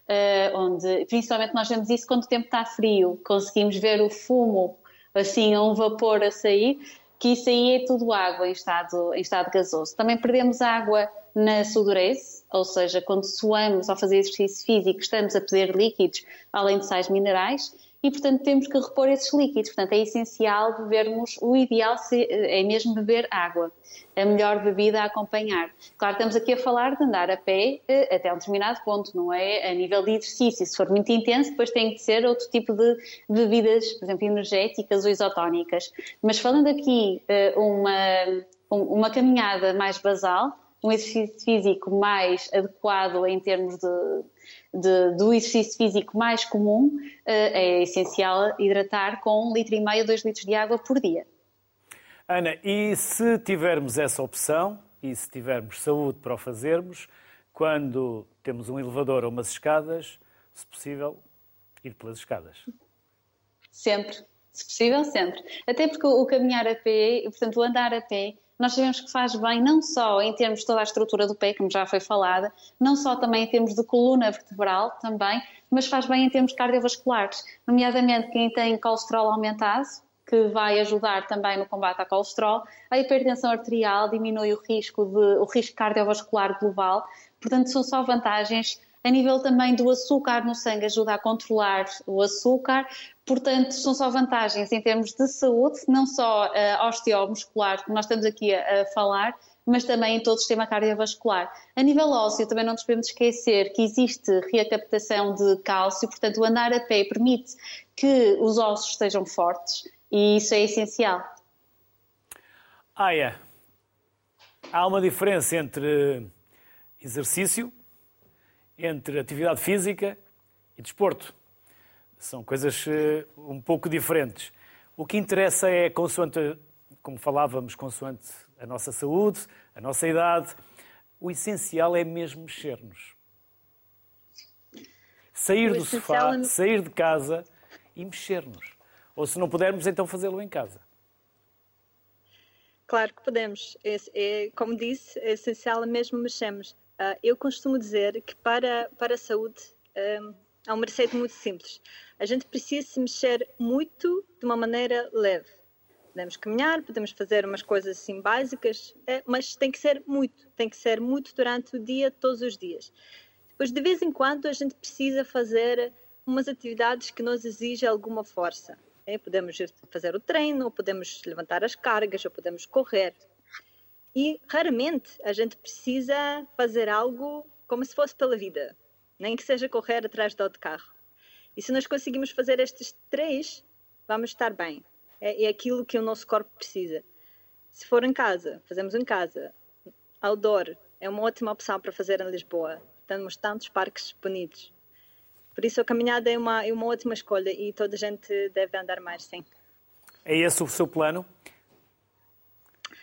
eh, onde principalmente nós vemos isso quando o tempo está frio, conseguimos ver o fumo, assim, um vapor a sair, que isso aí é tudo água em estado, em estado gasoso. Também perdemos água na sudorese, ou seja, quando suamos ao fazer exercício físico, estamos a perder líquidos, além de sais minerais, e, portanto, temos que repor esses líquidos. Portanto, é essencial bebermos, o ideal é mesmo beber água, a melhor bebida a acompanhar. Claro, estamos aqui a falar de andar a pé eh, até um determinado ponto, não é? A nível de exercício, se for muito intenso, depois tem que ser outro tipo de bebidas, por exemplo, energéticas ou isotónicas. Mas falando aqui eh, uma, uma caminhada mais basal, um exercício físico mais adequado em termos de de, do exercício físico mais comum, eh, é essencial hidratar com um litro e meio dois litros de água por dia. Ana, e se tivermos essa opção e se tivermos saúde para o fazermos, quando temos um elevador ou umas escadas, se possível, ir pelas escadas? Sempre, se possível, sempre. Até porque o caminhar a pé, portanto, o andar a pé, nós sabemos que faz bem não só em termos de toda a estrutura do pé, como já foi falada, não só também em termos de coluna vertebral também, mas faz bem em termos cardiovasculares, nomeadamente quem tem colesterol aumentado, que vai ajudar também no combate ao colesterol, a hipertensão arterial diminui o risco de o risco cardiovascular global, portanto são só vantagens a nível também do açúcar no sangue, ajuda a controlar o açúcar. Portanto, são só vantagens em termos de saúde, não só uh, osteomuscular, que nós estamos aqui a, a falar, mas também em todo o sistema cardiovascular. A nível ósseo, também não nos podemos esquecer que existe reacaptação de cálcio, portanto, o andar a pé permite que os ossos estejam fortes e isso é essencial. Ah, é. Há uma diferença entre exercício entre atividade física e desporto. São coisas eh, um pouco diferentes. O que interessa é, consoante, como falávamos, consoante a nossa saúde, a nossa idade, o essencial é mesmo mexer-nos. Sair do sofá, é... sair de casa e mexer-nos. Ou se não pudermos, então fazê-lo em casa. Claro que podemos. É, é, como disse, é essencial mesmo mexermos. Uh, eu costumo dizer que para, para a saúde um, há uma receita muito simples. A gente precisa se mexer muito de uma maneira leve. Podemos caminhar, podemos fazer umas coisas assim básicas, é, mas tem que ser muito, tem que ser muito durante o dia, todos os dias. Depois, de vez em quando, a gente precisa fazer umas atividades que nos exigem alguma força. É, podemos fazer o treino, ou podemos levantar as cargas, ou podemos correr. E raramente a gente precisa fazer algo como se fosse pela vida, nem que seja correr atrás de outro carro. E se nós conseguimos fazer estes três, vamos estar bem. É, é aquilo que o nosso corpo precisa. Se for em casa, fazemos em casa. Outdoor é uma ótima opção para fazer em Lisboa. Temos tantos parques bonitos. Por isso a caminhada é uma, é uma ótima escolha e toda a gente deve andar mais, sim. É esse o seu plano?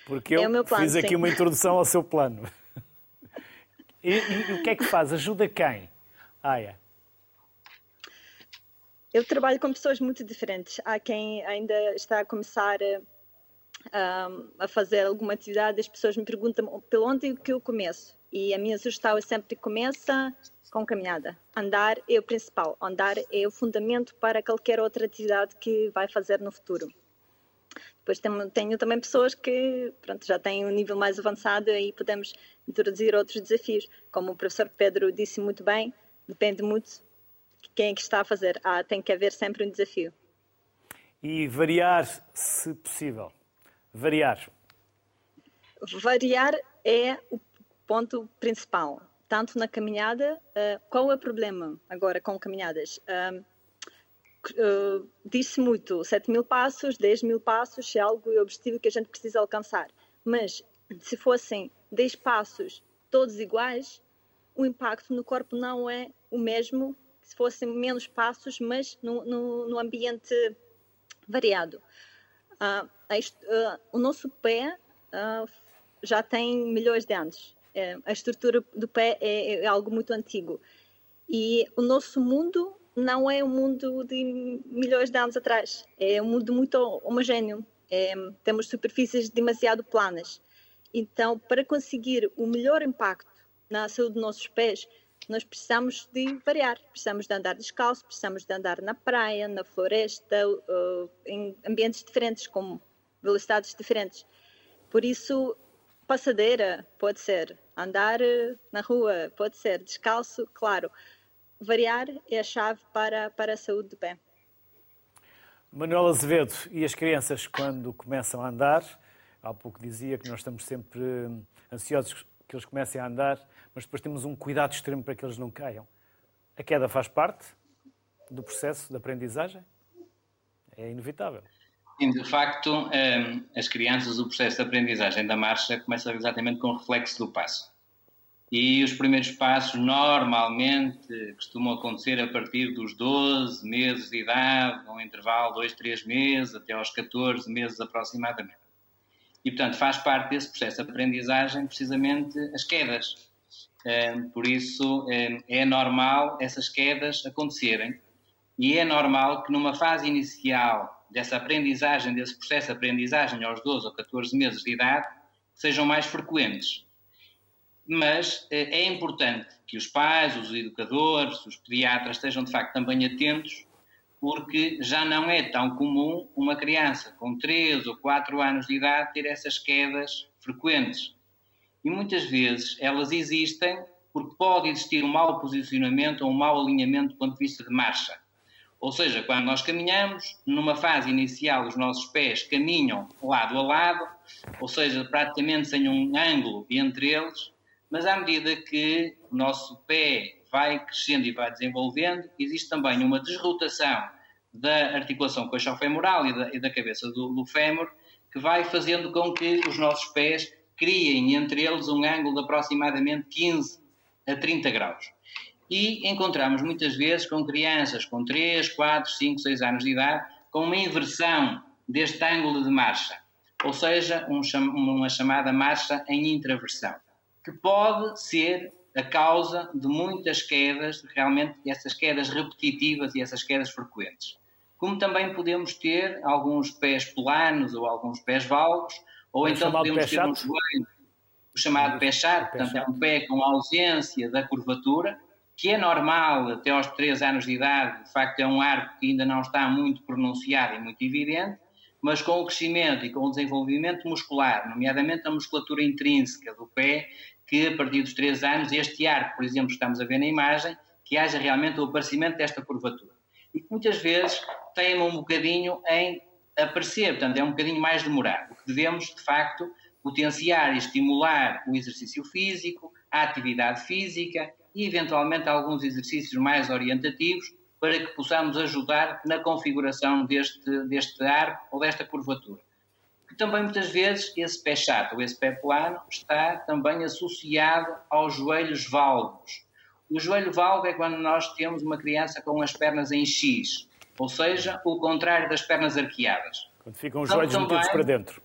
Porque eu é plano, fiz aqui sim. uma introdução ao seu plano. E, e, e, o que é que faz? Ajuda quem? Ah, é. Eu trabalho com pessoas muito diferentes. Há quem ainda está a começar a, a fazer alguma atividade. As pessoas me perguntam pelo onde que eu começo. E a minha sugestão é sempre começa com caminhada. Andar é o principal. Andar é o fundamento para qualquer outra atividade que vai fazer no futuro. Depois tenho, tenho também pessoas que pronto, já têm um nível mais avançado e podemos introduzir outros desafios. Como o professor Pedro disse muito bem, depende muito de quem é que está a fazer. Ah, tem que haver sempre um desafio. E variar, se possível. Variar. Variar é o ponto principal. Tanto na caminhada, uh, qual é o problema agora com caminhadas? Uh, diz-se muito 7 mil passos, 10 mil passos é algo objetivo que a gente precisa alcançar. Mas se fossem 10 passos todos iguais, o impacto no corpo não é o mesmo se fossem menos passos, mas no, no, no ambiente variado. Uh, uh, o nosso pé uh, já tem milhões de anos. É, a estrutura do pé é, é, algo muito antigo. E o nosso mundo não é um mundo de milhões de anos atrás. É um mundo muito homogéneo. É, temos superfícies demasiado planas. Então, para conseguir o melhor impacto na saúde dos nossos pés, nós precisamos de variar. Precisamos de andar descalço, precisamos de andar na praia, na floresta, em ambientes diferentes, com velocidades diferentes. Por isso, passadeira pode ser, andar uh, na rua pode ser, descalço, claro. Variar é a chave para, para a saúde do pé. Manuel Azevedo, e as crianças quando começam a andar, há pouco dizia que nós estamos sempre hum, ansiosos que eles comecem a andar, mas depois temos um cuidado extremo para que eles não caiam. A queda faz parte do processo de aprendizagem? É inevitável. Sim, de facto, hum, as crianças, o processo de aprendizagem da marcha começa exatamente com o reflexo do passo. E os primeiros passos normalmente costumam acontecer a partir dos 12 meses de idade, um intervalo de 2, 3 meses, até aos 14 meses aproximadamente. E, portanto, faz parte desse processo de aprendizagem precisamente as quedas. Por isso, é normal essas quedas acontecerem e é normal que numa fase inicial dessa aprendizagem, desse processo de aprendizagem aos 12 ou 14 meses de idade, sejam mais frequentes. Mas é importante que os pais, os educadores, os pediatras estejam de facto também atentos porque já não é tão comum uma criança com 3 ou 4 anos de idade ter essas quedas frequentes. E muitas vezes elas existem porque pode existir um mau posicionamento ou um mau alinhamento do ponto de vista de marcha. Ou seja, quando nós caminhamos, numa fase inicial, os nossos pés caminham lado a lado, ou seja, praticamente sem um ângulo entre eles, mas à medida que o nosso pé vai crescendo e vai desenvolvendo, existe também uma desrotação da articulação coxofemoral e da, e da cabeça do, do fémur, que vai fazendo com que os nossos pés criem entre eles um ângulo de aproximadamente 15 a 30 graus. E encontramos muitas vezes com crianças com 3, 4, 5, 6 anos de idade com uma inversão deste ângulo de marcha, ou seja, um, uma chamada marcha em intraversão, que pode ser a causa de muitas quedas, realmente essas quedas repetitivas e essas quedas frequentes. Como também podemos ter alguns pés planos ou alguns pés valgos, ou então podemos ter um joelho, o chamado pé chato, portanto é um pé com ausência da curvatura, que é normal até aos 3 anos de idade, de facto é um arco que ainda não está muito pronunciado e muito evidente, mas com o crescimento e com o desenvolvimento muscular, nomeadamente a musculatura intrínseca do pé, que a partir dos 3 anos, este arco, por exemplo, estamos a ver na imagem, que haja realmente o aparecimento desta curvatura. E que muitas vezes teima um bocadinho em aparecer, portanto, é um bocadinho mais demorado. O que devemos, de facto, potenciar e estimular o exercício físico, a atividade física e, eventualmente, alguns exercícios mais orientativos para que possamos ajudar na configuração deste, deste arco ou desta curvatura que também muitas vezes esse pé chato ou esse pé plano está também associado aos joelhos valgos. O joelho valgo é quando nós temos uma criança com as pernas em X, ou seja, o contrário das pernas arqueadas. Quando ficam os são joelhos também, metidos para dentro.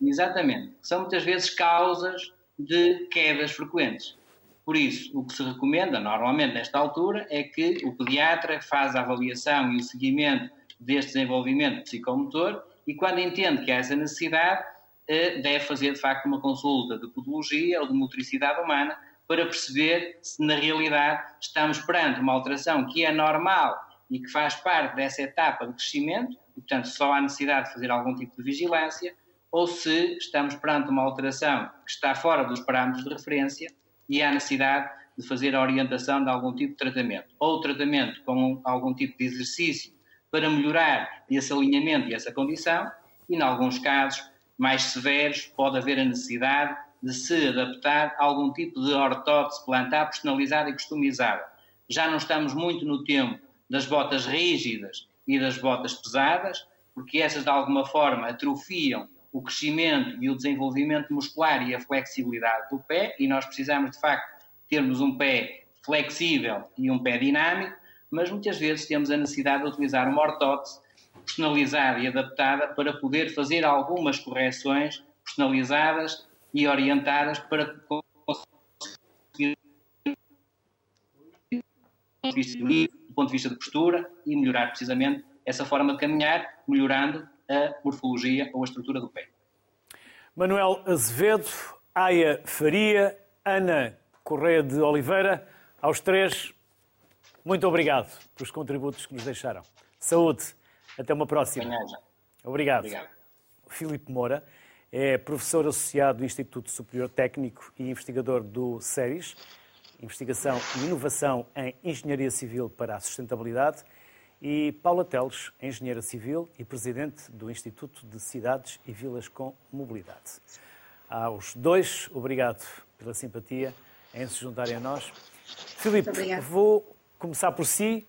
Exatamente. São muitas vezes causas de quedas frequentes. Por isso, o que se recomenda normalmente nesta altura é que o pediatra faz a avaliação e o seguimento deste desenvolvimento psicomotor e quando entende que há essa necessidade, eh, deve fazer de facto uma consulta de podologia ou de motricidade humana para perceber se na realidade estamos perante uma alteração que é normal e que faz parte dessa etapa de crescimento, e portanto só há necessidade de fazer algum tipo de vigilância, ou se estamos perante uma alteração que está fora dos parâmetros de referência e há necessidade de fazer a orientação de algum tipo de tratamento, ou tratamento com algum tipo de exercício para melhorar esse alinhamento e essa condição, e, em alguns casos mais severos, pode haver a necessidade de se adaptar a algum tipo de ortótese plantar personalizada e customizada. Já não estamos muito no tempo das botas rígidas e das botas pesadas, porque essas de alguma forma atrofiam o crescimento e o desenvolvimento muscular e a flexibilidade do pé, e nós precisamos de facto termos um pé flexível e um pé dinâmico, mas muitas vezes temos a necessidade de utilizar uma ortótese personalizada e adaptada para poder fazer algumas correções personalizadas e orientadas para conseguir do ponto de vista de postura e melhorar precisamente essa forma de caminhar, melhorando a morfologia ou a estrutura do pé. Manuel Azevedo, Aya Faria, Ana Correia de Oliveira, aos três, muito obrigado pelos contributos que nos deixaram. Saúde, até uma próxima. Obrigado. obrigado. Filipe Moura é professor associado do Instituto Superior Técnico e investigador do SERIS, Investigação e Inovação em Engenharia Civil para a Sustentabilidade, e Paula Teles, engenheira civil e presidente do Instituto de Cidades e Vilas com Mobilidade. Aos dois, obrigado pela simpatia em se juntarem a nós. Filipe, vou começar por si,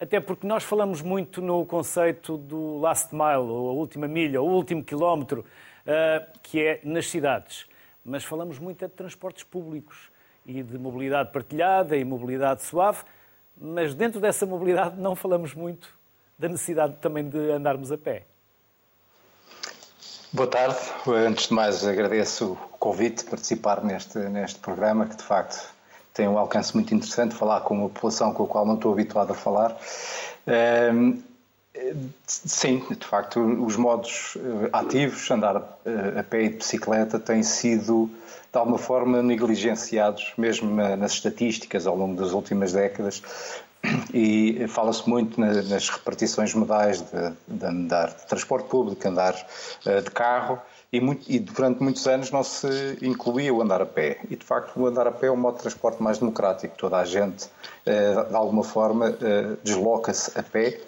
até porque nós falamos muito no conceito do last mile, ou a última milha, ou o último quilómetro, eh, que é nas cidades. Mas falamos muito de transportes públicos e de mobilidade partilhada e mobilidade suave, mas dentro dessa mobilidade não falamos muito da necessidade também de andarmos a pé. Boa tarde. Antes de mais, agradeço o convite de participar neste, neste programa, que de facto tem um alcance muito interessante, falar com uma população com a qual não estou habituado a falar. Sim, de facto, os modos eh, ativos, andar eh, a pé e de bicicleta, têm sido de alguma forma negligenciados, mesmo nas estatísticas ao longo das últimas décadas. E fala-se muito nas repartições modais de, de, andar de transporte público, andar eh, de carro, e, muito, e, durante muitos anos não se incluía o andar a pé. E de facto, o andar a pé é o modo de transporte mais democrático. Toda a gente, de alguma forma, desloca-se a pé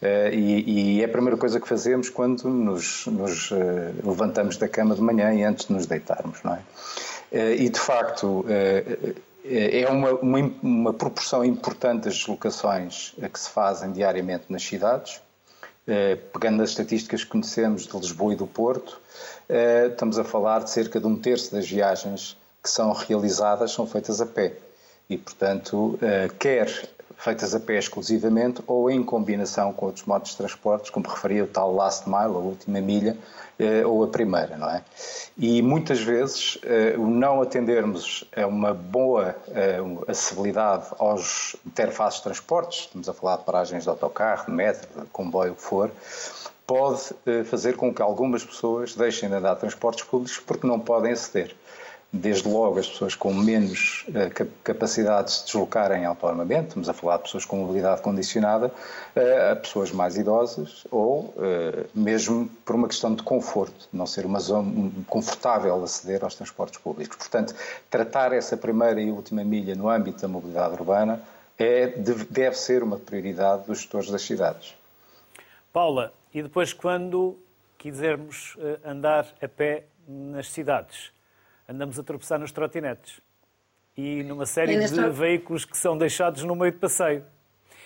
Uh, e, e, é a primeira coisa que fazemos quando nos, nos levantamos da cama de manhã e antes de nos deitarmos, não é? E de facto é uma, uma, uma, proporção importante das deslocações que se fazem diariamente nas cidades. Pegando nas estatísticas que conhecemos de Lisboa e do Porto, estamos a falar de cerca de um terço das viagens que são realizadas são feitas a pé. E, portanto, quer feitas a pé exclusivamente ou em combinação com outros modos de transportes, como referia o tal last mile, a última milha, eh, ou a primeira, não é? E muitas vezes eh, o não atendermos a uma boa eh, acessibilidade aos interfaces de transportes, estamos a falar de paragens de autocarro, de metro, de comboio, o que for, pode fazer com que algumas pessoas deixem de andar transportes públicos porque não podem aceder desde logo as pessoas com menos uh, capacidade de se deslocarem autonomamente, estamos a falar de pessoas com mobilidade condicionada, uh, a pessoas mais idosas ou uh, mesmo por uma questão de conforto, não ser uma zona confortável aceder aos transportes públicos. Portanto, tratar essa primeira e última milha no âmbito da mobilidade urbana é, deve ser uma prioridade dos gestores das cidades. Paula, e depois quando quisermos andar a pé nas cidades, andamos a tropeçar nos trotinetes e numa série de tro... veículos que são deixados no meio de passeio.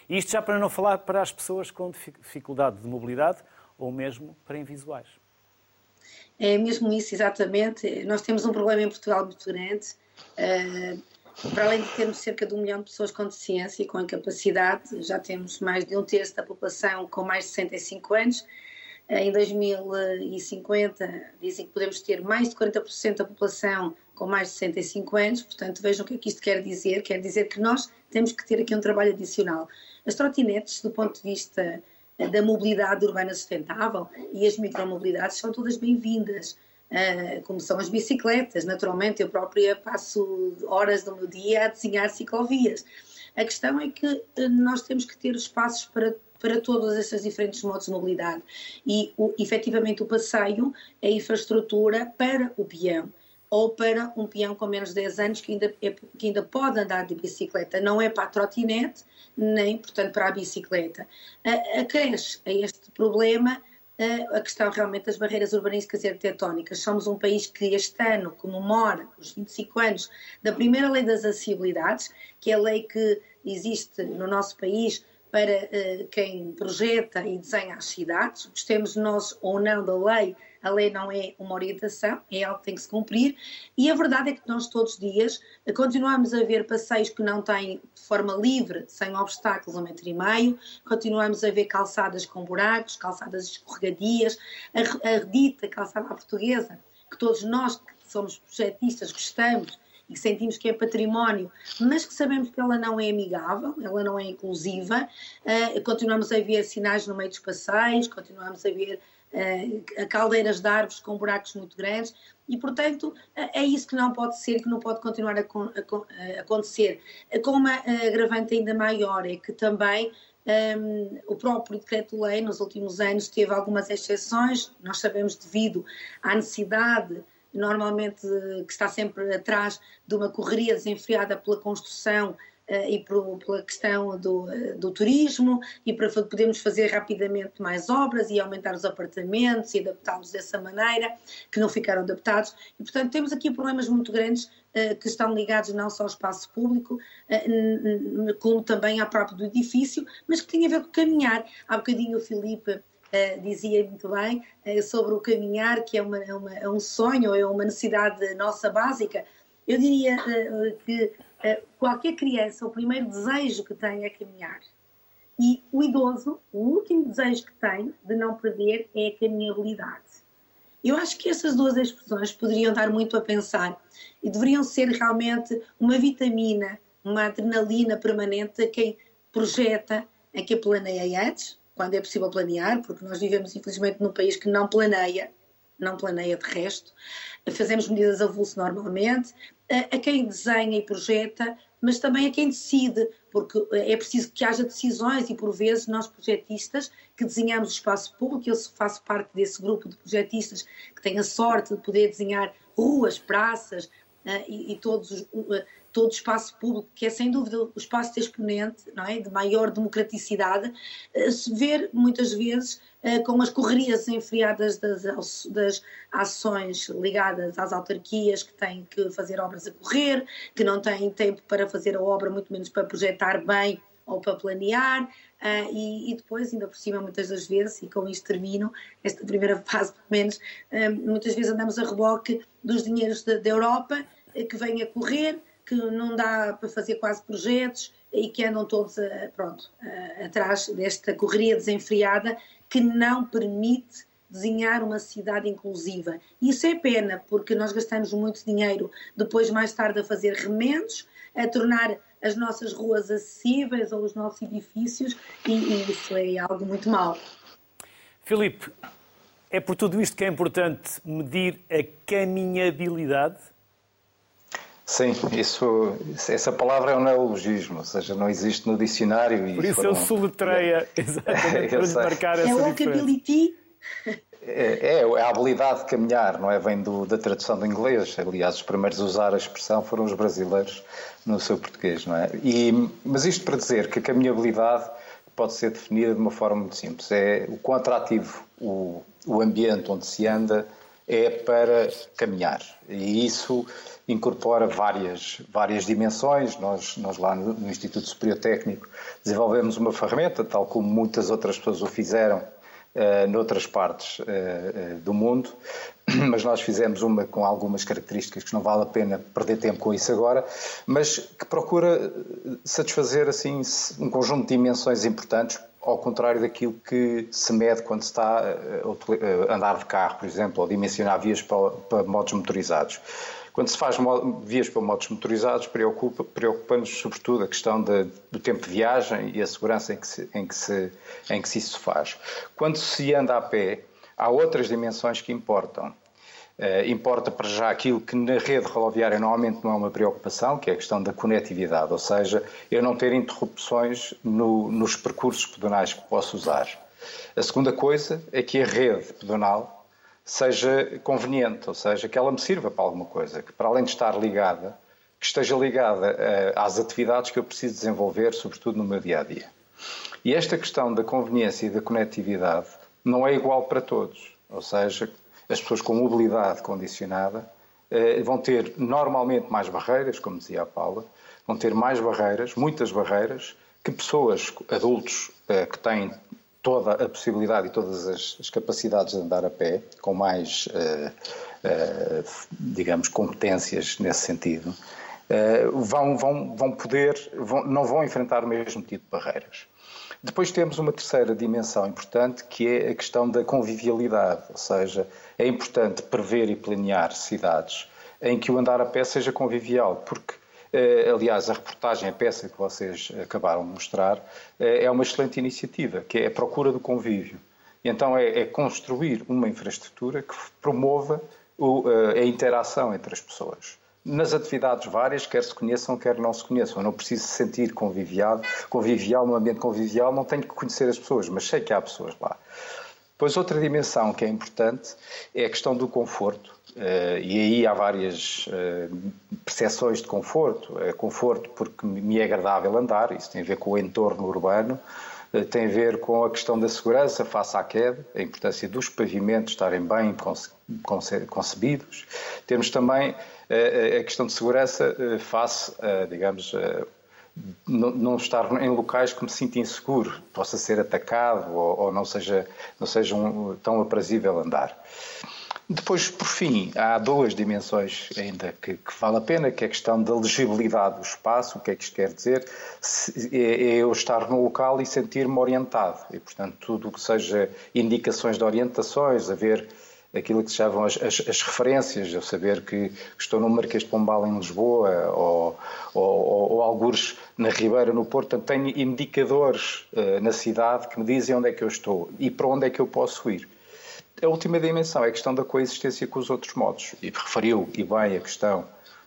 E isto já para não falar para as pessoas com dificuldade de mobilidade ou mesmo para invisuais. É mesmo isso, exatamente. Nós temos um problema em Portugal muito grande. Uh, para além de termos cerca de um milhão de pessoas com deficiência e com incapacidade, já temos mais de um terço da população com mais de 65 anos em 2050 dizem que podemos ter mais de 40% da população com mais de 65 anos, portanto vejam o que é que isto quer dizer, quer dizer que nós temos que ter aqui um trabalho adicional. As trotinetes, do ponto de vista eh, da mobilidade urbana sustentável e as micromobilidades são todas bem-vindas, eh, como são as bicicletas, naturalmente eu própria passo horas do meu dia a desenhar ciclovias. A questão é que eh, nós temos que ter espaços para para todos esses diferentes modos de mobilidade. E o, efetivamente o passeio é infraestrutura para o peão ou para um peão com menos de 10 anos que ainda, é, que ainda pode andar de bicicleta. Não é para a trotinete, nem, portanto, para a bicicleta. Acresce a este problema a questão realmente das barreiras urbanísticas e arquitetónicas. Somos um país que este ano comemora os 25 anos da primeira lei das acessibilidades, que é a lei que existe no nosso país para uh, quem projeta e desenha as cidades, gostemos nós ou não da lei, a lei não é uma orientação, é algo que tem que se cumprir, e a verdade é que nós todos os dias continuamos a ver passeios que não têm de forma livre, sem obstáculos, um metro e meio, continuamos a ver calçadas com buracos, calçadas escorregadias, a, a calçada portuguesa, que todos nós que somos projetistas gostamos e sentimos que é património, mas que sabemos que ela não é amigável, ela não é inclusiva, uh, continuamos a ver sinais no meio dos passeios, continuamos a ver uh, caldeiras de árvores com buracos muito grandes e, portanto, uh, é isso que não pode ser, que não pode continuar a, a, a acontecer. Com uma agravante ainda maior é que também um, o próprio decreto-lei, nos últimos anos, teve algumas exceções, nós sabemos devido à necessidade normalmente que está sempre atrás de uma correria desenfreada pela construção uh, e por, pela questão do, uh, do, turismo e para podermos fazer rapidamente mais obras e aumentar os apartamentos e adaptá-los dessa maneira, que não ficaram adaptados. E, portanto, temos aqui problemas muito grandes uh, que estão ligados não só ao espaço público, como também ao próprio do edifício, mas que têm a ver com caminhar. Há bocadinho o Filipe uh, dizia muito bem, uh, sobre o caminhar, que é, uma, é, uma, é, um sonho, é uma necessidade nossa básica. Eu diria uh, que qualquer criança, o primeiro desejo que tem é caminhar. E o idoso, o último desejo que tem de não perder é a caminhabilidade. Eu acho que essas duas expressões poderiam dar muito a pensar e deveriam ser realmente uma vitamina, uma adrenalina permanente a quem projeta, a quem planeia antes, quando é possível planear, porque nós vivemos infelizmente num país que não planeia, não planeia de resto, fazemos medidas avulso normalmente, a, a quem desenha e projeta, mas também a quem decide, porque é preciso que haja decisões e por vezes nós projetistas que desenhamos o espaço público, eu faço parte desse grupo de projetistas que tem a sorte de poder desenhar ruas, praças uh, e, e, todos os, uh, todo o espaço público, que é sem dúvida o espaço de exponente, não é? de maior democraticidade, eh, se ver muitas vezes eh, com as correrias enfriadas das, das ações ligadas às autarquias que têm que fazer obras a correr, que não têm tempo para fazer a obra, muito menos para projetar bem ou para planear, uh, e, e, depois, ainda por cima, muitas das vezes, e com isto termino, esta primeira fase, pelo menos, uh, muitas vezes andamos a reboque dos dinheiros da, Europa, uh, que vêm a correr, que não dá para fazer quase projetos e que andam todos pronto, atrás desta correria desenfreada que não permite desenhar uma cidade inclusiva. Isso é pena, porque nós gastamos muito dinheiro depois, mais tarde, a fazer remendos, a tornar as nossas ruas acessíveis ou os nossos edifícios, e, e isso é algo muito mau. Filipe, é por tudo isto que é importante medir a caminhabilidade Sim, isso, essa palavra é um neologismo, ou seja, não existe no dicionário. Por isso foram... eu soletreia, exatamente, para marcar essa é walkability? É, é, a habilidade de caminhar, não é? Vem do, da tradução do inglês. Aliás, os primeiros a usar a expressão foram os brasileiros no seu português, não é? E, mas isto para dizer que a caminhabilidade pode ser definida de uma forma muito simples. É o quão atrativo o, o ambiente onde se anda é para caminhar. E isso incorpora várias, várias dimensões. Nós, nós lá no, Instituto Superior Técnico desenvolvemos uma ferramenta, tal como muitas outras pessoas o fizeram uh, noutras partes uh, do mundo, mas nós fizemos uma com algumas características que não vale a pena perder tempo com isso agora, mas que procura satisfazer assim um conjunto de dimensões importantes ao contrário daquilo que se mede quando se está a andar de carro, por exemplo, ou dimensionar vias para, para modos motorizados. Quando se faz vias para motos motorizados, preocupa, preocupa-nos sobretudo a questão de, do tempo de viagem e a segurança em que, se, em, que se, em que se faz. Quando se anda a pé, há outras dimensões que importam. Uh, importa para já aquilo que na rede rodoviária normalmente não é uma preocupação, que é a questão da conectividade, ou seja, eu não ter interrupções no, nos percursos pedonais que posso usar. A segunda coisa é que a rede pedonal seja conveniente, ou seja, que ela me sirva para alguma coisa, que para além de estar ligada, que esteja ligada uh, às atividades que eu preciso desenvolver, sobretudo no meu dia a dia. E esta questão da conveniência e da conectividade não é igual para todos, ou seja, as pessoas com mobilidade condicionada uh, vão ter normalmente mais barreiras, como dizia a Paula, vão ter mais barreiras, muitas barreiras, que pessoas, adultos, que têm toda a possibilidade e todas as, as, capacidades de andar a pé, com mais, uh, uh, digamos, competências nesse sentido, uh, vão, vão, vão poder, vão, não vão enfrentar o mesmo tipo de barreiras. Depois temos uma terceira dimensão importante, que é a questão da convivialidade, ou seja, é importante prever e planear cidades em que o andar a pé seja convivial, porque eh, aliás, a reportagem, a peça que vocês acabaram de mostrar, eh, é uma excelente iniciativa, que é a procura do convívio. Então é, é construir uma infraestrutura que promova o, eh, a interação entre as pessoas. Nas atividades várias, quer se conheçam, quer não se conheçam. Eu não preciso se sentir convivial, convivial, num ambiente convivial, não tenho que conhecer as pessoas, mas sei que há pessoas lá. Depois, outra dimensão que é importante é a questão do conforto. Uh, e aí há várias uh, percepções de conforto. É conforto porque me é agradável andar, isso tem a ver com o entorno urbano, uh, tem a ver com a questão da segurança face à queda, a importância dos pavimentos estarem bem conce conce concebidos. Temos também a questão de segurança face, digamos, não estar em locais que me sinta inseguro, possa ser atacado ou, ou não seja, não seja um, tão aprazível andar. Depois, por fim, há duas dimensões ainda que, que, vale a pena, que é a questão da legibilidade do espaço, o que é que isto quer dizer? É, é eu estar no local e sentir-me orientado, e portanto tudo o que seja indicações de orientações, haver aquilo que se chamam as, as, as, referências, eu saber que estou no Marquês de Pombal em Lisboa ou, ou, ou algures na Ribeira, no Porto, portanto tenho indicadores uh, na cidade que me dizem onde é que eu estou e para onde é que eu posso ir. A última dimensão é a questão da coexistência com os outros modos. E referiu, e bem, a questão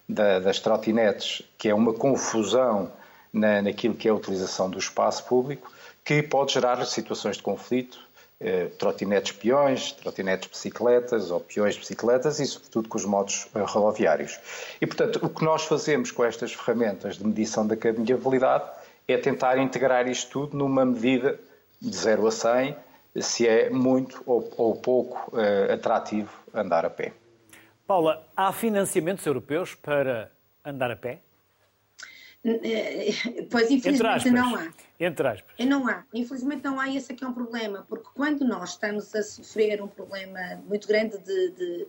da, das trotinetes, que é uma confusão na, naquilo que é a utilização do espaço público, que pode gerar situações de conflito, eh, trotinetes peões, trotinetes bicicletas ou peões bicicletas e, sobretudo, com os modos eh, rodoviários. E, portanto, o que nós fazemos com estas ferramentas de medição da caminhabilidade é tentar integrar isto tudo numa medida de 0 a 100 se é muito ou, ou pouco uh, atrativo andar a pé. Paula, há financiamentos europeus para andar a pé? Eh, pois, infelizmente não há. Entre aspas. Eh, não há. Infelizmente não há, esse aqui é um problema, porque quando nós estamos a sofrer um problema muito grande de, de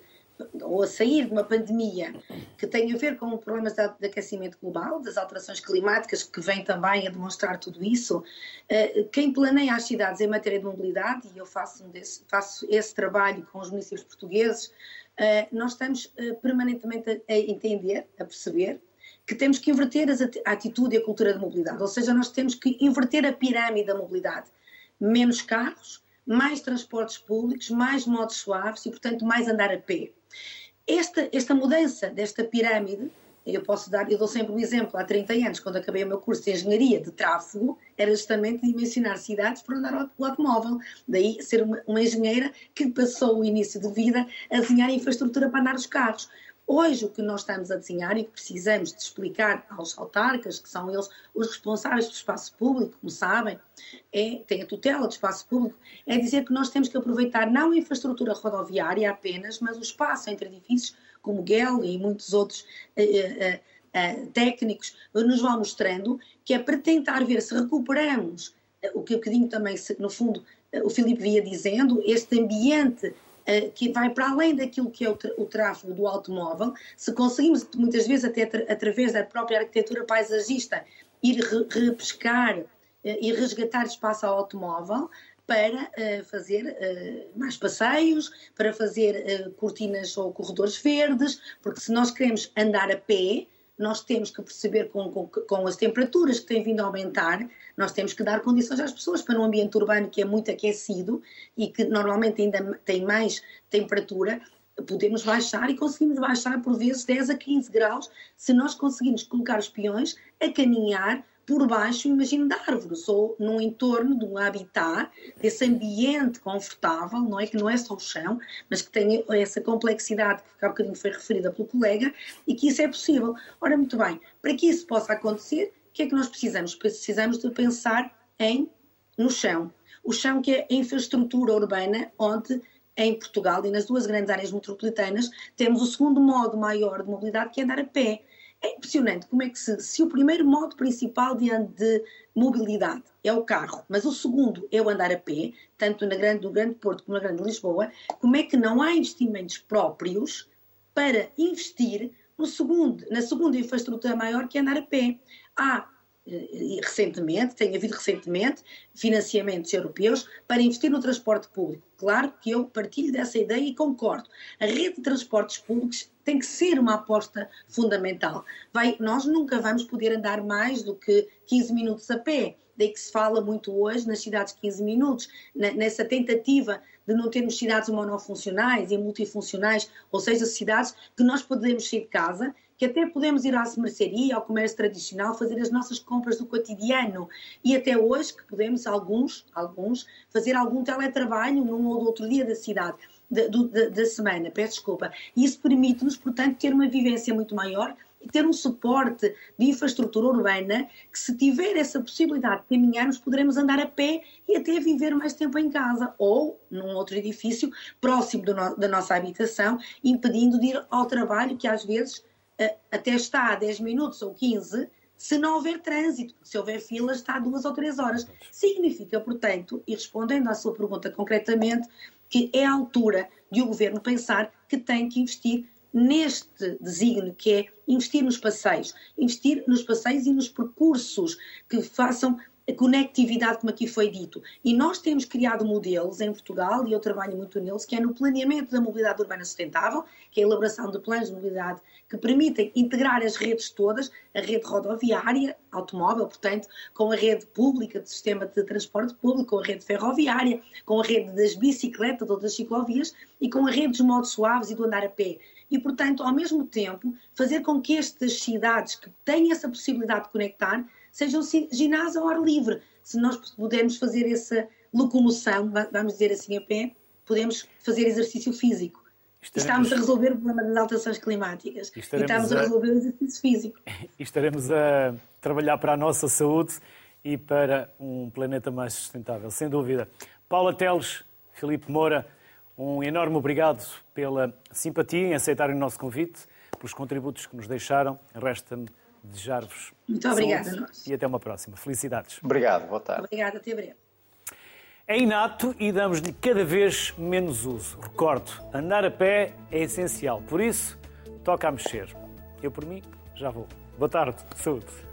ou a sair de uma pandemia que tem a ver com problemas de aquecimento global, das alterações climáticas, que vem também a demonstrar tudo isso, eh, quem planeia as cidades em matéria de mobilidade, e eu faço, desse, faço esse trabalho com os municípios portugueses, eh, nós estamos eh, permanentemente a entender, a perceber, que temos que inverter a atitude e a cultura de mobilidade, ou seja, nós temos que inverter a pirâmide da mobilidade. Menos carros, mais transportes públicos, mais modos suaves e, portanto, mais andar a pé. Esta, esta mudança desta pirâmide, eu posso dar, eu dou sempre um exemplo, há 30 anos, quando acabei o meu curso de Engenharia de Tráfego, era justamente dimensionar cidades para andar o automóvel. Daí ser uma, uma engenheira que passou o início de vida a desenhar a infraestrutura para andar os carros. Hoje, o que nós estamos a desenhar e que precisamos de explicar aos autarcas, que são eles os responsáveis do espaço público, como sabem, é, têm a tutela do espaço público, é dizer que nós temos que aproveitar não a infraestrutura rodoviária apenas, mas o espaço entre edifícios, como GEL e muitos outros eh, eh, eh, técnicos, nos vão mostrando que é para tentar ver se recuperamos eh, o que um bocadinho também, no fundo, eh, o Filipe via dizendo, este ambiente eh, que vai para além daquilo que é o, tráfego do automóvel, se conseguimos, muitas vezes até através da própria arquitetura paisagista, ir repescar eh, e resgatar espaço ao automóvel, para uh, fazer uh, mais passeios, para fazer uh, cortinas ou corredores verdes, porque se nós queremos andar a pé, nós temos que perceber com, com, com, as temperaturas que têm vindo a aumentar, nós temos que dar condições às pessoas para um ambiente urbano que é muito aquecido e que normalmente ainda tem mais temperatura, podemos baixar e conseguimos baixar por vezes 10 a 15 graus se nós conseguirmos colocar os peões a caminhar por baixo, imagino, da árvore, ou num entorno de um habitat, desse ambiente confortável, não é? Que não é só o chão, mas que tem essa complexidade que há bocadinho foi referida pelo colega e que isso é possível. Ora, muito bem, para que isso possa acontecer, o que é que nós precisamos? Precisamos de pensar em no chão. O chão que é a infraestrutura urbana onde em Portugal e nas duas grandes áreas metropolitanas temos o segundo modo maior de mobilidade que é andar a pé É impressionante como é que se, se o primeiro modo principal de, de, mobilidade é o carro, mas o segundo é o andar a pé, tanto na grande, no Grande Porto como na Grande Lisboa, como é que não há investimentos próprios para investir no segundo, na segunda infraestrutura maior que é andar a pé? Há eh, recentemente, tem havido recentemente financiamentos europeus para investir no transporte público. Claro que eu partilho dessa ideia e concordo. A rede de transportes públicos tem que ser uma aposta fundamental. Vai, nós nunca vamos poder andar mais do que 15 minutos a pé. Daí que se fala muito hoje nas cidades 15 minutos, nessa tentativa de não termos cidades monofuncionais e multifuncionais, ou seja, cidades que nós podemos sair de casa que até podemos ir à mercearia, ao comércio tradicional, fazer as nossas compras do cotidiano e até hoje que podemos, alguns, alguns, fazer algum teletrabalho num ou outro dia da cidade, da, da, da semana, peço desculpa. Isso permite-nos, portanto, ter uma vivência muito maior e ter um suporte de infraestrutura urbana que, se tiver essa possibilidade de caminharmos, poderemos andar a pé e até viver mais tempo em casa ou num outro edifício próximo no, da nossa habitação, impedindo de ir ao trabalho, que às vezes até está a 10 minutos ou 15, se não houver trânsito, se houver filas, está a duas ou três horas. Significa, portanto, e respondendo à sua pergunta concretamente, que é a altura de o governo pensar que tem que investir neste desígnio, que é investir nos passeios, investir nos passeios e nos percursos que façam a conectividade, como aqui foi dito. E nós temos criado modelos em Portugal, e eu trabalho muito neles, que é no planeamento da mobilidade urbana sustentável, que é a elaboração de planos de mobilidade que permitem integrar as redes todas, a rede rodoviária, automóvel, portanto, com a rede pública de sistema de transporte público, com a rede ferroviária, com a rede das bicicletas ou das ciclovias e com a rede dos modos suaves e do andar a pé. E, portanto, ao mesmo tempo, fazer com que estas cidades que têm essa possibilidade de conectar sejam ginásios ao ar livre. Se nós pudermos fazer essa locomoção, vamos dizer assim a pé, podemos fazer exercício físico. Estaremos... Estamos a resolver o problema das alterações climáticas e, e estamos a... a resolver o exercício físico. E estaremos a trabalhar para a nossa saúde e para um planeta mais sustentável, sem dúvida. Paula Teles, Filipe Moura, um enorme obrigado pela simpatia em aceitarem o nosso convite, pelos contributos que nos deixaram. Resta-me desejar-vos Muito obrigada a nós. E até uma próxima. Felicidades. Obrigado, boa tarde. Obrigada, até breve. É inato e damos-lhe cada vez menos uso. Recordo, andar a pé é essencial. Por isso, toca a mexer. Eu, por mim, já vou. Boa tarde. Saúde.